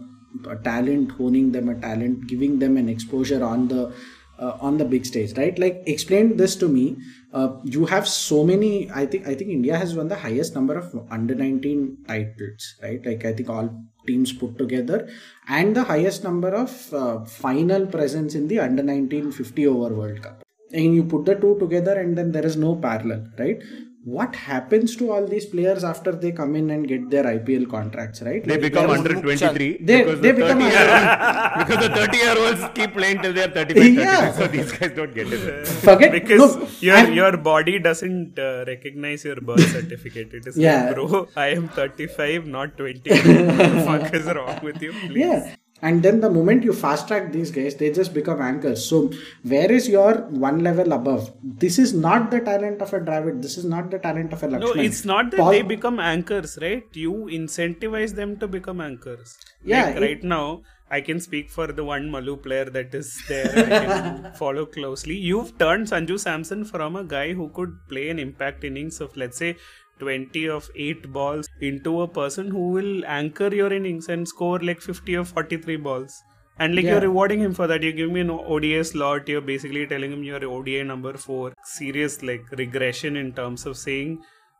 a talent honing them a talent giving them an exposure on the uh, on the big stage right? Like explain this to me. Uh, you have so many i think i think india has won the highest number of under 19 titles right? Like i think all teams put together and the highest number of uh, final presence in the under 19 50 over world cup. And you put the two together and then there is no parallel right what happens to all these players after they come in and get their ipl contracts right They Like, become there is- under 23 They- because, they the become 30 year, [laughs] because the 30 year olds keep playing till they are 35, 36, Yeah. so these guys don't get it. [laughs] forget because no, your I'm- your body doesn't uh, recognize your birth certificate. It is Yeah. like, bro, I am 35, not 20. [laughs] what the fuck is wrong with you? Please. Yeah. And then the moment you fast track these guys, they just become anchors. So where is your one level above? This is not the talent of a Dravid. This is not the talent of a No, it's not that Paul- they become anchors, right? You incentivize them to become anchors. Yeah, Like it- right now, I can speak for the one Malu player that is there. I can [laughs] follow closely. You've turned Sanju Samson from a guy who could play an impact innings of, let's say, 20 of 8 balls into a person who will anchor your innings and score like 50 or 43 balls. And like Yeah. you're rewarding him for that. You give me an ODI slot. You're basically telling him you're ODI number four. Serious like regression in terms of saying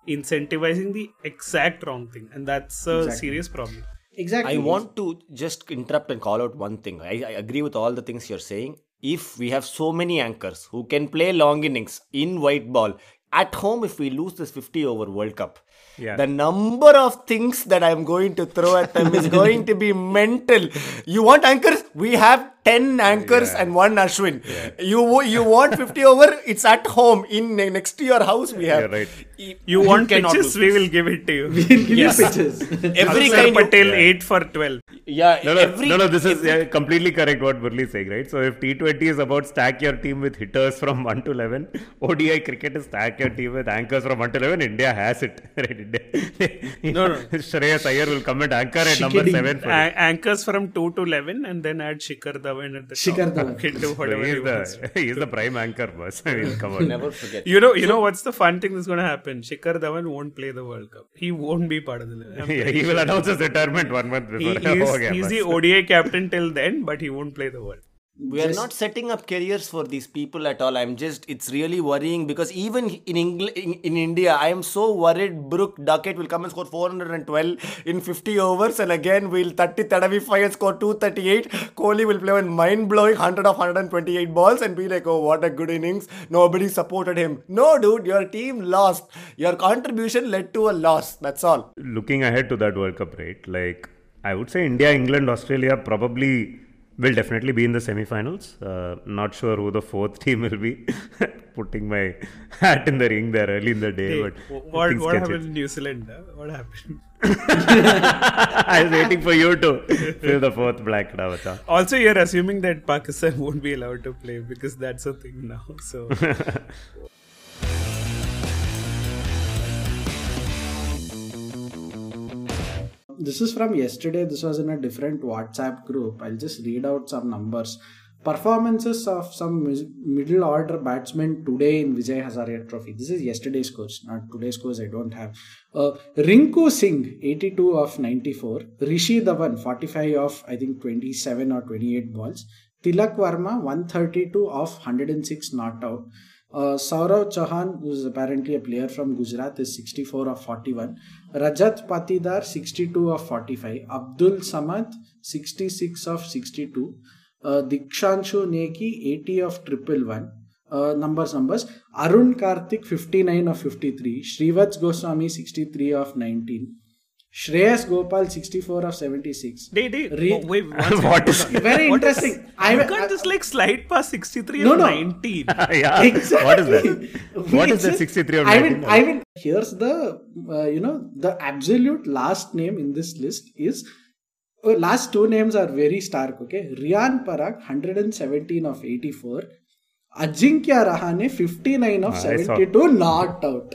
incentivizing the exact wrong thing, and that's a serious problem. exactly. I want to just interrupt and call out one thing. I, I agree with all the things you're saying. If we have so many anchors who can play long innings in white ball at home, if we lose this 50 over World Cup, Yeah. the number of things that I'm going to throw at them is [laughs] going to be mental. You want anchors? We have 10 anchors Yeah. and one Ashwin. You you want 50 over? It's at home in next to your house. We have. You're right. You want cannot pitches? We this. will give it to you. [laughs] We Give you Yes. pitches. [laughs] Every Akshar kind of Patel, 8 for 12. yeah. No, no, every, no, no, this is yeah, completely correct what Murali is saying, right? So if T20 is about stack your team with hitters from 1 to 11, ODI cricket is stack your team with anchors from 1 to 11, India has it, [laughs] right? India, No, no. Shreyas Iyer will come at anchor at number 7 for A- anchors from 2 to 11 and then add Shikhar Dhawan at the Shikhar top. Dhawan. Can do whatever he he is the [laughs] he the prime anchor boss. [laughs] I mean, come on. Never forget. You know, you know what's the fun thing that's going to happen? Shikhar Dhawan won't play the World Cup. He won't be part of the. I'm [laughs] Yeah, he will announce his retirement one month He, before. he's, Okay, he's the ODI captain till then, but he won't play the World. We are not setting up careers for these people at all. I'm just it's really worrying because even in England in, in india i am so worried brook duckett will come and score 412 in 50 overs and again we'll 30 35 and score 238 kohli will play one mind-blowing 100 of 128 balls and be like oh what a good innings. Nobody supported him. No dude your team lost. Your contribution led to a loss. That's all. Looking ahead to that World Cup, right? Like, I would say India, England, Australia probably will definitely be in the semi-finals. Uh, not sure who the fourth [laughs] team will be. Putting my hat in the ring there early in the day, Hey, but what, what happened in New Zealand? huh? What happened? [laughs] I was waiting for you to fill the fourth black Ravata. Also, you're assuming that Pakistan [laughs] won't be allowed to play because that's a thing now. So, This is from yesterday. This was in a different WhatsApp group. I'll just read out some numbers. Performances of some middle order batsmen today in Vijay Hazare Trophy. This is yesterday's scores, not today's scores. I don't have. Uh, Rinku Singh, 82 of 94. Rishi Dhawan, 45 of I think 27 or 28 balls. Tilak Varma, 132 of 106 not out. Uh, Saurav Chauhan, who is apparently a player from Gujarat, is 64 of 41. Rajat Patidar, 62 of 45. Abdul Samad, 66 of 62. Uh, Dikshanshu Negi, 80 of triple one. Uh, numbers, numbers. Arun Karthik, 59 of 53. Shrivats Goswami, 63 of 19. Shreyas Gopal, 64 of 76. they, they, Re- oh, wait, one [laughs] second. What is- Very What is- interesting. I- you I- can't just like slide past 63 No, and no. 19. [laughs] yeah, Exactly. what is that? What is [laughs] that It's- 63 or I 19? mean, I mean, here's the uh, you know the absolute last name in this list is uh, last two names are very stark. Okay, Rian Parag 117 of 84, Ajinkya Rahane 59 of Ah, 72, not out.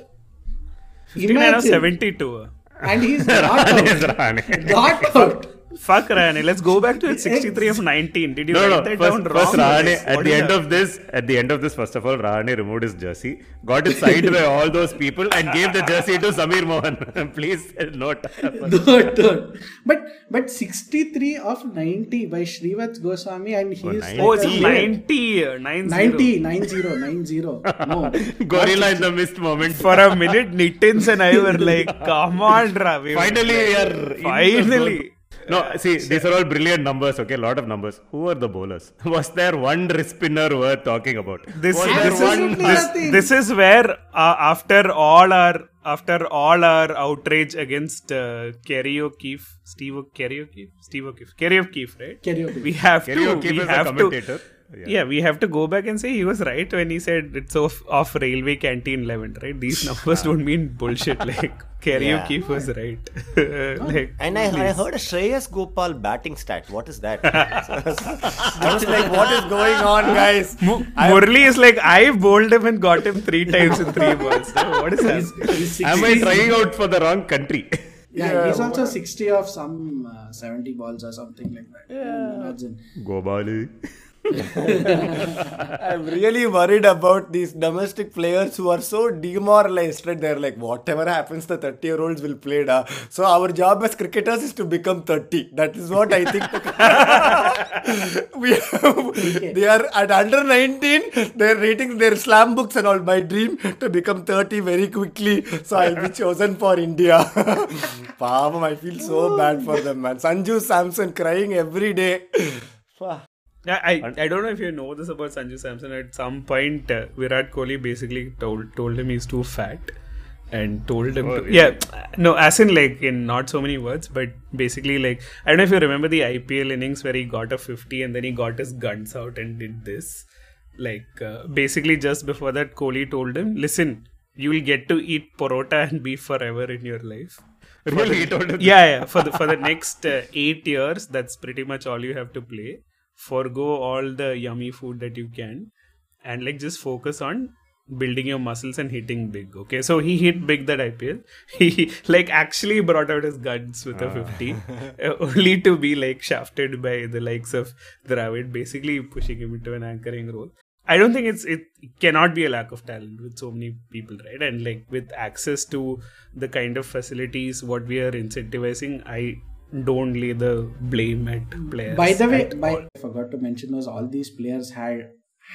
59 or Imagine. 72. And he's [laughs] not out. Not out. Fuck Ryan. Let's go back to it. 63 of 19. Did you No, write no, that first, down first wrong? Rahane, What at the end that? of this, at the end of this, first of all, Rahane removed his jersey, got it signed by all those people, and gave the jersey to Sameer Mohan. [laughs] Please note. Not [laughs] out. But but 63 of 90 by Shrivats Goswami and he's Oh, like Oh, it's 90. Uh, 90. 90, 90, 90. No. [laughs] Gorilla in the mist moment. For a minute, Nittins and I were like, come on, Ravi. Finally, we are in the Finally. Zone. No, see, these are all brilliant numbers, okay? A lot of numbers. Who are the bowlers? [laughs] Was there one wrist spinner worth talking about? This, this, there this, this is where uh, after all our after all our outrage against uh, Kerry O'Keefe, Steve O- Kerry O'Keefe, Steve O'Keefe, Kerry O'Keefe, right? Kerry O'Keefe. We have Kerry to. O'Keefe we is a have commentator. To, Yeah. yeah. we have to go back and say he was right when he said it's off, off railway canteen 11, right? These [laughs] numbers don't mean bullshit. [laughs] Like Kerry Yeah. Was right. [laughs] like, And I, I heard a Shreyas Gopal batting stat. What is that? I was like, what is going on, guys? Mu- Murali is like, I bowled him and got him three times in three balls. So what is that? Am I trying out for the wrong country? Yeah, he's also 60 of some uh, 70 balls or something like that. Imagine. Go Bali. I'm really worried about these domestic players who are so demoralized. Right? They're like, whatever happens, the 30 year olds will play. Da. So our job as cricketers is to become 30. That is what I think. [laughs] we they are at under 19. They're reading their slam books and all. My dream to become 30 very quickly. So I'll be chosen for India. [laughs] Pavam, I feel so bad for them, man. Sanju Samson crying every day. I, I don't know if you know this about Sanju Samson. At some point, uh, Virat Kohli basically told told him he's too fat, and told him, Oh, to, really? yeah, no, as in like in not so many words, but basically like I don't know if you remember the IPL innings where he got a fifty and then he got his guns out and did this. Like uh, basically just before that, Kohli told him, "Listen, you will get to eat porota and beef forever in your life." Really, he told him. yeah, yeah. For the for the next uh, eight years, that's pretty much all you have to play. Forgo all the yummy food that you can, and like just focus on building your muscles and hitting big. Okay, so he hit big that IPL. [laughs] He like actually brought out his guns with a fifty, [laughs] uh, only to be like shafted by the likes of Dravid, basically pushing him into an anchoring role. I don't think it's it cannot be a lack of talent with so many people, right? And like with access to the kind of facilities what we are incentivizing, I don't lay the blame at players. By the way, by. I forgot to mention was all these players had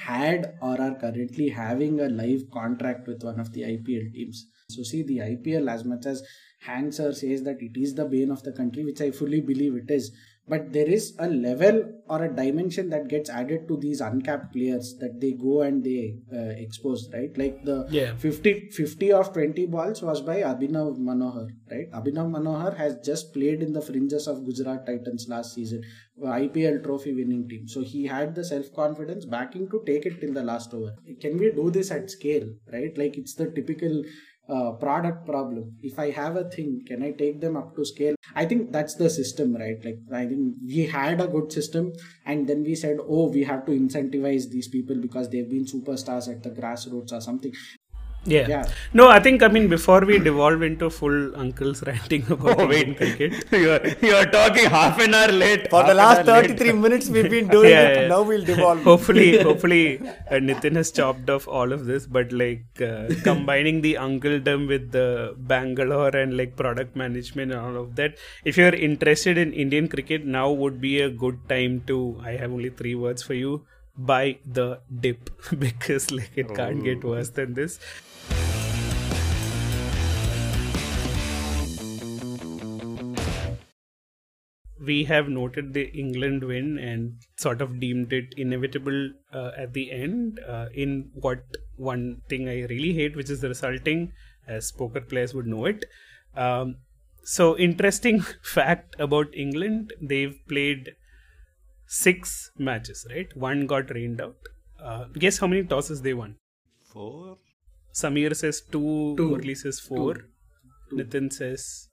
had or are currently having a live contract with one of the IPL teams. So see the IPL as much as Hank sir says that it is the bane of the country, which I fully believe it is. But there is a level or a dimension that gets added to these uncapped players that they go and they uh, expose, right? Like the Yeah. 50, 50 of 20 balls was by Abhinav Manohar, right? Abhinav Manohar has just played in the fringes of Gujarat Titans last season, IPL trophy winning team. So he had the self confidence backing to take it in the last over. Can we do this at scale, right? Like it's the typical uh, product problem. If I have a thing, can I take them up to scale? I think that's the system, right? Like I think we had a good system, and then we said, oh, we have to incentivize these people because they've been superstars at the grassroots or something. Yeah. Yeah. No, I think I mean before we devolve into full uncles [laughs] ranting about Oh, Indian wait. cricket. [laughs] you're, you're talking half an hour late. For the last hour late. 33 minutes we've been doing Yeah, it. yeah. Now we'll devolve. hopefully [laughs] hopefully uh, nitin has chopped off all of this but like uh, combining the uncledom with the bangalore and like product management and all of that if you're interested in indian cricket now would be a good time to i have only three words for you buy the dip because like it can't get worse than this we have noted the England win and sort of deemed it inevitable uh, at the end. Uh, in what one thing I really hate, which is the resulting, as poker players would know it. Um, so, interesting [laughs] fact about England they've played six matches, right? One got rained out. Uh, guess how many tosses they won? Four. Sameer says two, Two. Murali says four, Nitin says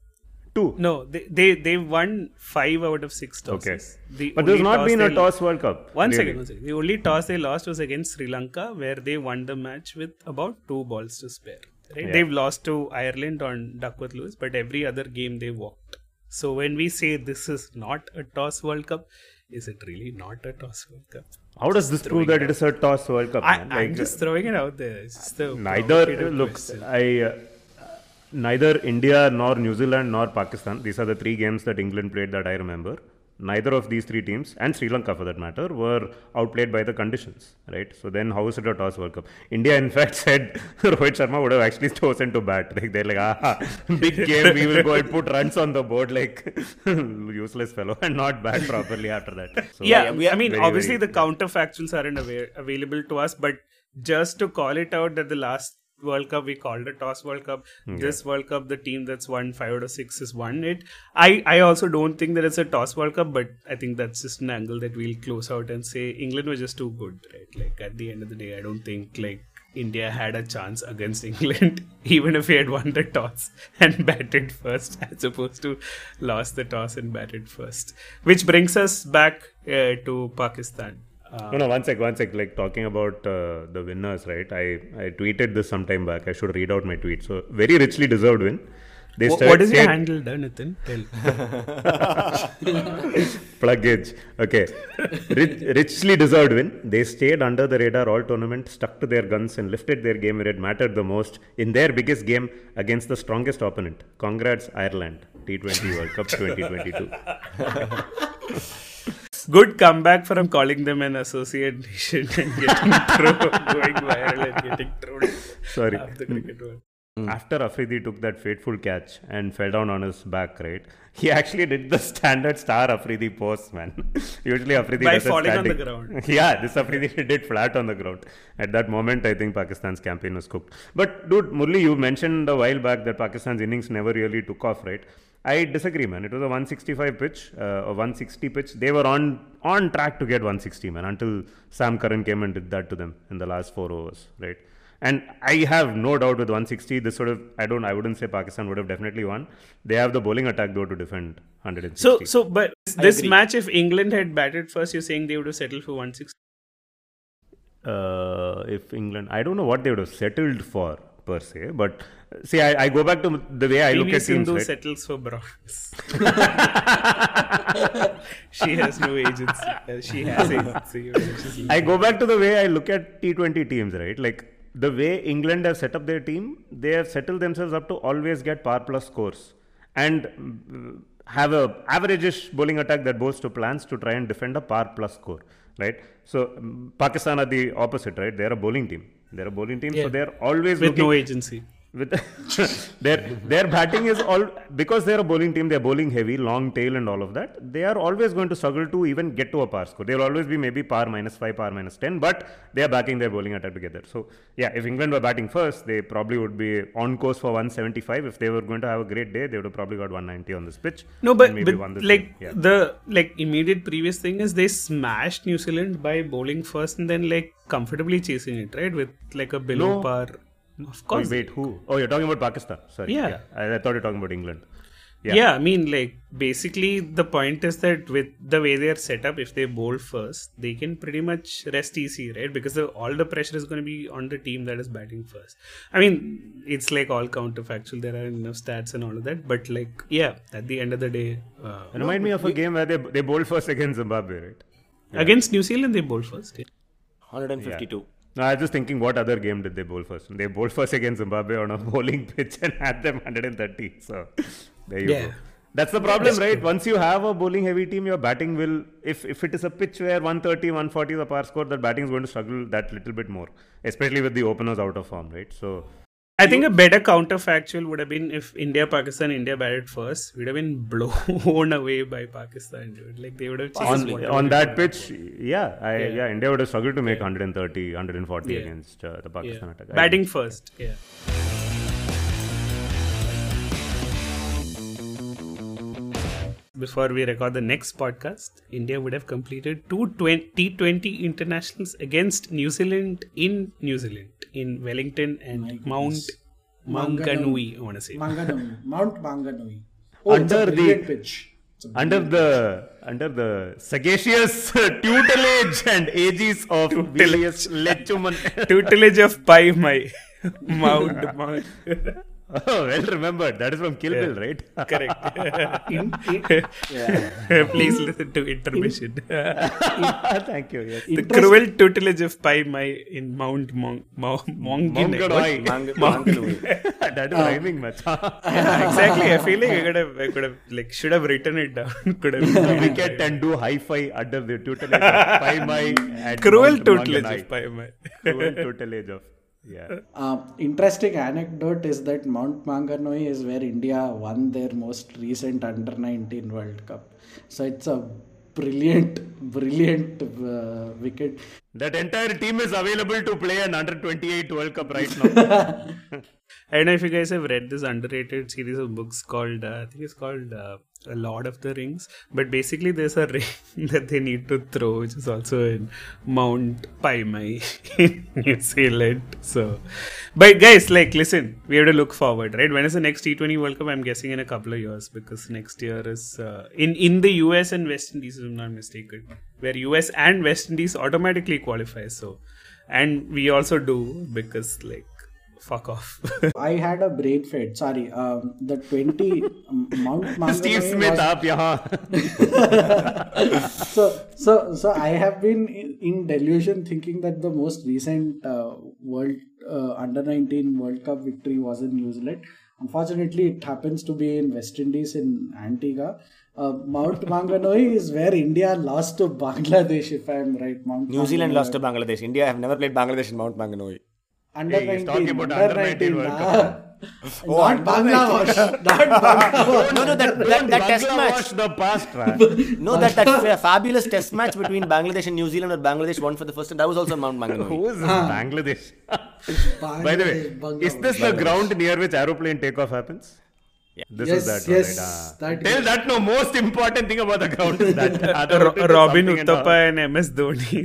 Two. no, they they they won five out of six tosses. Okay. The But there's not been a toss World Cup. One really. second, one second. The only toss they lost was against Sri Lanka, where they won the match with about two balls to spare. Right? Yeah. They've lost to Ireland on Duckworth Lewis, but every other game they walked. So when we say this is not a toss World Cup, is it really not a toss World Cup? How does this prove that it is a toss World Cup? I, man? I'm Like, just throwing it out there. It's just the neither provocative look. I uh, neither India nor New Zealand nor Pakistan. These are the three games that England played that I remember. Neither of these three teams, and Sri Lanka for that matter, were outplayed by the conditions, right? So then, how is it a toss World Cup? India, in fact, [laughs] said Rohit Sharma would have actually [laughs] chosen to bat. Like they're like, ah, [laughs] big game, we will go and put runs on the board, like useless fellow, and not bat properly after that. So, yeah, we I mean, very, obviously very- the counterfactuals aren't ava- available to us, but just to call it out that the last World Cup we called a toss World Cup. This World Cup, the team that's won five out of six has won it. I I also don't think that it's a toss World Cup, but I think that's just an angle that we'll close out and say England was just too good, right? Like at the end of the day, I don't think like. India had a chance against [laughs] England, even if we had won the toss and [laughs] batted first, as opposed to lost the toss and batted first. Which brings us back uh, to Pakistan. Uh, No, no, one sec, one sec. Like talking about uh, the winners, right? I, I tweeted this some time back. I should read out my tweet. So, very richly deserved win. They wh- said- what is your said- handle, Nitin? Tell. [laughs] Pluggage. Okay. Rich, richly deserved win. They stayed under the radar all tournament, stuck to their guns, and lifted their game where it mattered the most in their biggest game against the strongest opponent. Congrats, Ireland. T20 World Cup 2022. [laughs] Good comeback from calling them an associate nation and getting through, [laughs] going viral and getting trolled. Sorry. Half the cricket world. Hmm. After Afridi took that fateful catch and fell down on his back, right? He actually did the standard star Afridi pose, man. [laughs] Usually Afridi By does it falling on the ground. [laughs] yeah, this Afridi did flat on the ground. At that moment, I think Pakistan's campaign was cooked. But dude, Murali, you mentioned a while back that Pakistan's innings never really took off, right? I disagree, man. It was a 165 pitch, uh, a 160 pitch. They were on on track to get 160, man, until Sam Curran came and did that to them in the last four overs, right? And I have no doubt with 160, this sort of I don't I wouldn't say Pakistan would have definitely won. They have the bowling attack though to defend 160. So, so, but this match, if England had batted first, you're saying they would have settled for 160. uh, if England, I don't know what they would have settled for per se, but see, I, I go back to the way I look at teams. Sindhu Right? settles for bronze. [laughs] she has no agency. Uh, She has agency. I go back to the way I look at T20 teams, right? Like the way England have set up their team, they have settled themselves up to always get par plus scores and mm, have a averageish bowling attack that goes to plans to try and defend a par plus score, right? So Pakistan are the opposite, right? They're a bowling team. They're a bowling team, Yeah. so they're always with looking, no agency. With [laughs] their their batting is all because they're a bowling team they're bowling heavy long tail and all of that they are always going to struggle to even get to a par score they'll always be maybe par minus 5 par minus 10 but they are backing their bowling attack together so yeah if england were batting first they probably would be on course for 175 if they were going to have a great day they would have probably got 190 on this pitch No, but, maybe but like yeah. the like immediate previous thing is they smashed New Zealand by bowling first and then like comfortably chasing it, right? With like a below No. par. Of course. wait who oh you're talking about pakistan sorry Yeah. I, I thought you're talking about england Yeah. yeah, I mean, like basically the point is that with the way they are set up, if they bowl first, they can pretty much rest easy, right? Because the, all the pressure is going to be on the team that is batting first. I mean, it's like all counterfactual. There are enough stats and all of that, but like, yeah, at the end of the day, uh, remind me of a game where they, they bowled first against zimbabwe right against New Zealand they bowled first. Yeah. 152. No, I was just thinking, what other game did they bowl first? They bowled first against Zimbabwe on a [laughs] bowling pitch and had them 130. So there you Yeah. go. That's the problem, right? Once you have a bowling heavy team, your batting will, if, if it is a pitch where 130, 140 is the par score, that batting is going to struggle that little bit more, especially with the openers out of form, right? So I think a better counterfactual would have been if India, Pakistan, India batted first. We'd have been [laughs] blown away by Pakistan, dude. Like they would have chased on, on that pitch, yeah, I, yeah. Yeah. India would have struggled to make 130, 140 Yeah. against uh, the Pakistan Yeah. attack. Batting agree. first, yeah. Before we record the next podcast, India would have completed two T20 internationals against New Zealand in New Zealand, in Wellington and Mount Maunganui, I want to say. Manganui, [laughs] Mount Manganui. Oh, Under the- pitch. It's a under the under the sagacious [laughs] tutelage and aegis of Villiers Lechuman. Tutelage of Pai Mei. [laughs] Mount, Mount. [laughs] oh, well remembered. That is from Kill Bill, right? [laughs] Correct. in, in, yeah. [laughs] Please listen to intermission. Thank you. Yes. the cruel tutelage of Pai Mei in Mount Mong, Mong, Monginai. Monganoi. Mang- Mangalore. that is rhyming much. exactly. I feel like I could have, I could have, like, should have written it down. could have. Wicket and do hi-fi under the tutelage of Pai Mei and Cruel Mount tutelage Manganai. of Pai Mei. Cruel tutelage of yeah. Uh, interesting anecdote is that Mount Manganoi is where India won their most recent under 19 World Cup. So it's a brilliant, [laughs] brilliant uh, wicket. That entire team is available to play an under 28 World Cup right now. [laughs] I don't know if you guys have read this underrated series of books called, uh, I think it's called uh, A Lord of the Rings. But basically, there's a [laughs] ring that they need to throw, which is also in Mount Paimai [laughs] in New Zealand. So, but guys, like, listen, we have to look forward, right? When is the next T20 World Cup? I'm guessing in a couple of years because next year is uh, in in the US and West Indies, if I'm not mistaken, where US and West Indies automatically qualify. So, and we also do because like fuck off. [laughs] I had a brain fade. Sorry, um, the 20 um, Mount [laughs] Maunganui Steve Smith, was- up yahan. [laughs] so so so I have been in, in delusion thinking that the most recent uh, world uh, under 19 World Cup victory was in New Zealand. Unfortunately, it happens to be in West Indies in Antigua. Uh, Mount Maunganui is where India lost to Bangladesh, if I am right. Mount New Zealand Maunganui. lost to Bangladesh. India have never played Bangladesh in Mount Maunganui. Under Hey, he's 19. talking about under under 19 World ah. [laughs] Oh, not Bangladesh. [laughs] not Bangladesh. No, no, that, that, that test Bangla match. the past, right? [laughs] No, that, that fa- fabulous test match between Bangladesh and New Zealand where Bangladesh won for the first time. That was also in Mount Maunganui. Who is this Bangladesh? By the way, Bangladesh, is this the ground near which aeroplane takeoff happens? Yeah. This Yes, is that one, yes, right? Ah. that Tell is- that no most important thing about the ground is that. Other Ro- than Robin something and. Uthappa and MS Dhoni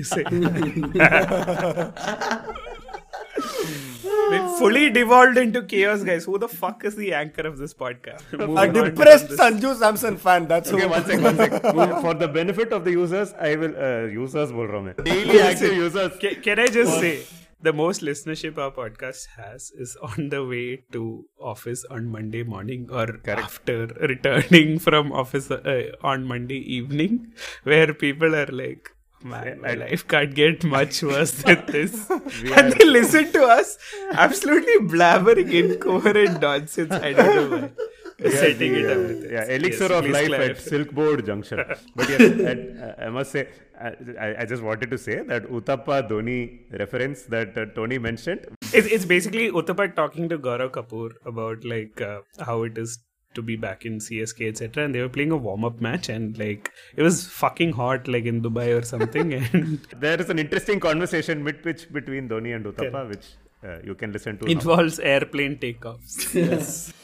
say. it fully devolved into chaos, guys. Who the fuck is the anchor of this podcast? A depressed. Sanju Samson fan. That's who. Okay, one sec, one sec. [laughs] For the benefit of the users, I will uh, users bol raha मैं. Daily active users. Ca- Can I just say the most listenership our podcast has is on the way to office on Monday morning or after returning from office uh, on Monday evening, where people are like, Man, my life can't get much worse than [laughs] this. and they listen to us absolutely blabbering incoherent nonsense. I don't know why. We're setting it up with. Yeah, elixir Yes, of life clarify. at Silkboard Junction. [laughs] But yes, and, uh, I must say, uh, I, I just wanted to say that Uthappa Dhoni reference that uh, Tony mentioned. It's, it's basically Uthappa talking to Gaurav Kapoor about like uh, how it is to be back in CSK etc. And they were playing a warm up match and like it was fucking hot like in Dubai or something. [laughs] And There is an interesting conversation mid pitch between Dhoni and Uthappa, which uh, you can listen to. now. involves airplane takeoffs. [laughs]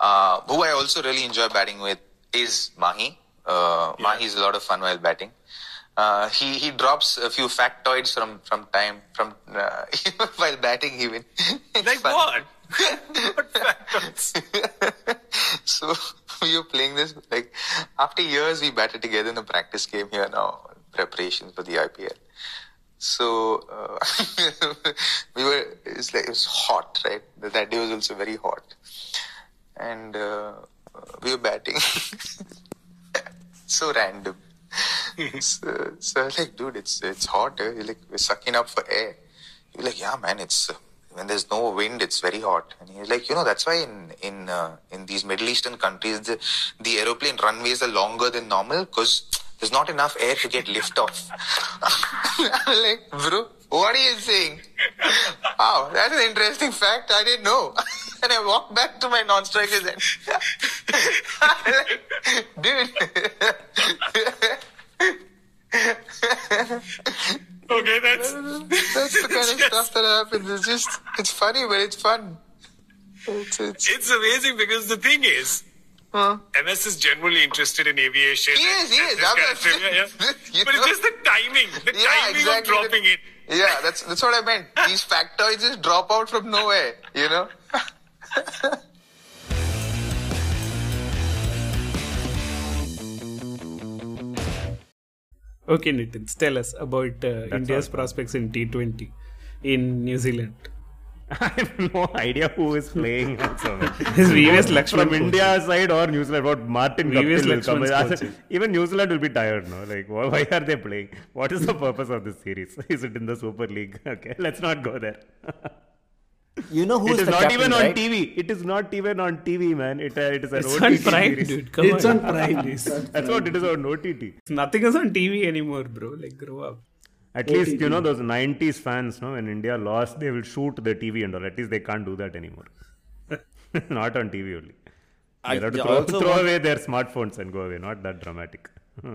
Uh, who I also really enjoy batting with is Mahi. Uh, Mahi is a lot of fun while batting. Uh, he he drops a few factoids from from time from uh, [laughs] while batting even. like what? [laughs] what factoids? so [laughs] we were playing this like after years we batted together in a practice game here now preparations for the IPL. So uh, we were it's like it was hot right that day was also very hot and uh, we were batting. so random. So, so I was like, dude, it's it's hot. You're like, we're sucking up for air. You're like, yeah, man, it's uh, when there's no wind, it's very hot. And he's like, you know, that's why in in uh, in these Middle Eastern countries, the the aeroplane runways are longer than normal because there's not enough air to get lift off. [laughs] I'm like, bro, what are you saying? Wow, [laughs] that's an interesting fact. I didn't know. [laughs] and I walked back to my non-strikers and like, dude. Okay, that's That's the kind of [laughs] stuff that happens. It's just, it's funny, but it's fun. It's, it's, it's amazing because the thing is, MS is generally interested in aviation. He is, he is. I'm kind not- thing, yeah, [laughs] But it's just the timing, the Yeah, timing exactly. of dropping it. yeah, that's that's what I meant. These factoids just drop out from nowhere, you know. [laughs] okay, Nitin, tell us about uh, India's prospects in T20 in New Zealand. [laughs] I have no idea who is playing. Also. VVS [laughs] Lakshman From. India side or New Zealand, what Martin VVS will come. Coaching. Even New Zealand will be tired, no? Like, why, why are they playing? What is the purpose of this series? [laughs] Is it in the Super League? Okay, let's not go there. You know it who's is the not captain, even on? TV. It is not even on TV, man. It, uh, it is an It's OTT on Prime, series. dude. Come It's on. on Prime. [laughs] It's on That's what it is on OTT. Nothing is on TV anymore, bro. Like, grow up. At least, you know, those 90s fans, no, when India lost, they will shoot the TV and all. At least they can't do that anymore. [laughs] not on TV only. I They have to throw, also throw want- away their smartphones and go away. Not that dramatic. [laughs]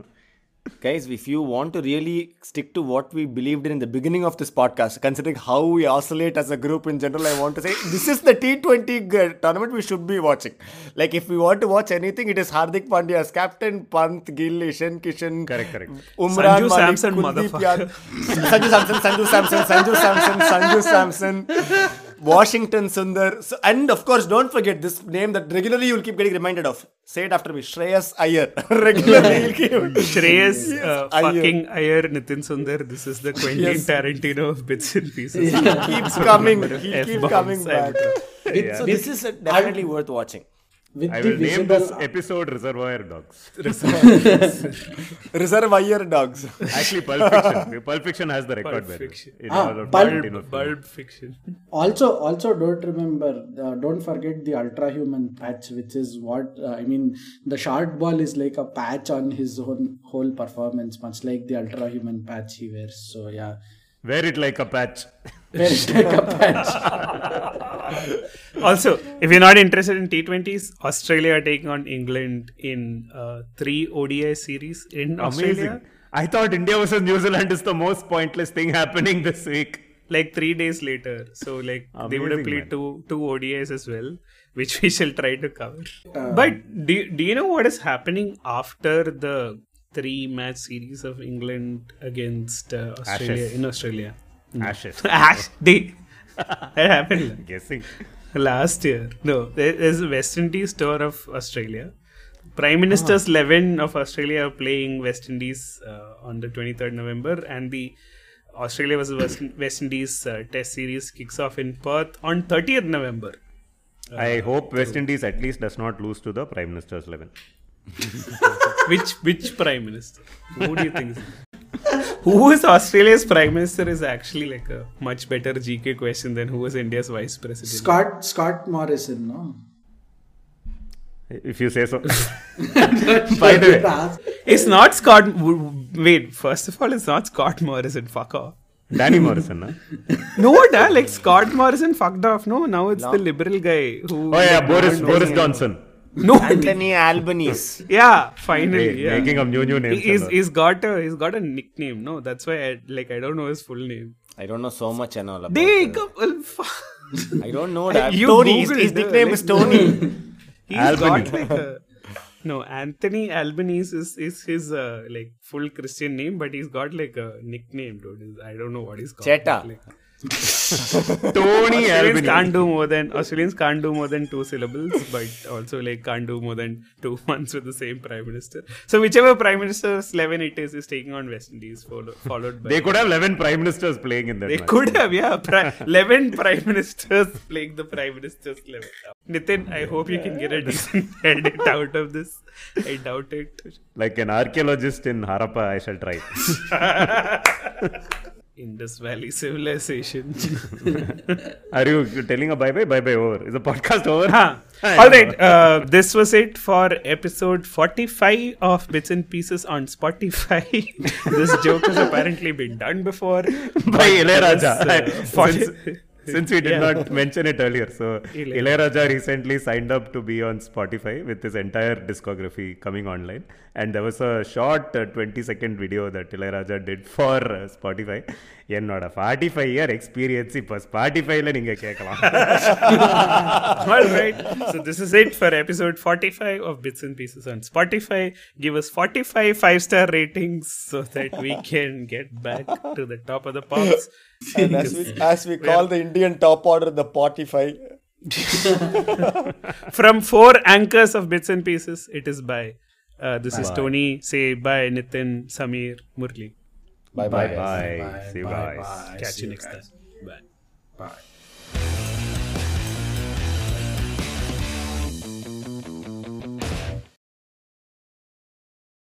Guys, if you want to really stick to what we believed in in the beginning of this podcast, considering how we oscillate as a group in general, I want to say this is the T20 tournament we should be watching. Like, if we want to watch anything, it is Hardik Pandya as captain, Pant, Gill, Ishan Kishan, Correct, correct. Umran Sanju Malik, Samson, Kuldeep [laughs] Sanju Samson, Sanju Samson, Sanju Samson, Sanju Samson. Washington Sundar. So, and of course, don't forget this name that regularly you'll keep getting reminded of. Say it after me. Shreyas Iyer. [laughs] regularly you'll keep. Shreyas uh, Iyer. fucking Iyer Nitin Sundar. This is the Quentin Yes. Tarantino of bits and pieces. keeps coming. [laughs] He'll coming I back. would- So this is uh, definitely worth watching. With I the will name visible, this episode [laughs] Reservoir Dogs. Reservoir Dogs. Actually, Pulp Fiction. Pulp Fiction has the record Pulp better. Fiction. in Ah, all Pulp- Tarantino. Bulb fiction. also also don't remember uh, don't forget the Ultrahuman patch which is what uh, i mean the short ball is like a patch on his own whole performance much like the Ultrahuman patch he wears so yeah Wear it like a patch. very like a patch [laughs] Also, if you're not interested in T20s, Australia are taking on England in uh, three ODI series in Australia. Amazing. I thought India versus New Zealand is the most pointless thing happening this week. Like three days later, so like they would have played man. two two ODIs as well, which we shall try to cover. Uh, but do do you know what is happening after the three match series of England against uh, Australia Ashes. in Australia? Ashes. [laughs] Ash Day. that happened. [laughs] Guessing. [laughs] last year. No, there's a West Indies tour of Australia. Prime Minister's 11 of Australia are playing West Indies uh, on the 23rd November, and the Australia versus West, West Indies uh, Test series kicks off in Perth on 30th November. I hope West Indies at least does not lose to the Prime Minister's 11. [laughs] Which which Prime Minister? Who do you think? Is who is Australia's Prime Minister is actually like a much better GK question than who was India's Vice President. scott scott morrison no If you say so. [laughs] By the way, it's not Scott. w- w- Wait, first of all, it's not Scott Morrison. Fuck off. Danny Morrison, huh? No, da, like Scott Morrison fucked off. No, now it's the liberal guy who. Oh yeah, Boris Boris knows. Johnson. No, Anthony Albanese. [laughs] yeah, finally, Hey, yeah. Making up new new names. He's, he's got a he's got a nickname. No, that's why I like I don't know his full name. I don't know so much and all about They it. well, fu- I don't know [laughs] that. You Tony. His, Googled his nickname like- is Tony. [laughs] he's Albany. got like a no Anthony Albanese is is his uh, like full Christian name, but he's got like a nickname, dude. I don't know what he's called. Cheta. Like, [laughs] Tony Australians can't do more than Australians can't do more than two syllables, but also like can't do more than two [laughs] months with the same prime minister. So whichever prime minister's eleven it is is taking on West Indies, follow, followed by They could have 11 prime ministers playing in that they match. could have yeah pri- [laughs] eleven prime ministers playing the prime minister's eleven. Nitin, I hope you can get a decent edit out of this. I doubt it. Like an archaeologist in Harappa, I shall try. Indus Valley civilization. [laughs] Are you telling a bye bye? Bye bye over. Is the podcast over? Huh. All right. Uh, this was it for episode 45 of Bits and Pieces on Spotify. [laughs] this joke has apparently been done before. By Ilayaraja. uh, for- since, since we did Yeah. not mention it earlier. So, Ilayaraja. Ilayaraja recently signed up to be on Spotify with his entire discography coming online. And there was a short uh, 20 second video that Ilayaraja did for uh, Spotify. என்னோட forty five year experience இப்போ ஸ்பாட்டிஃபைல நீங்க கேட்கலாம் [laughs] All right. So this is it for episode 45 of Bits and Pieces on Spotify. Give us 45 five-star ratings so that we can get back to the top of the pops. and as we, as we call the Indian top order, the Spotify. [laughs] From four anchors of Bits and Pieces, it is by. Uh, this is Tony. Say bye, Nitin, Sameer, Murli. Bye bye. bye. See you guys. Catch you next time. Bye. bye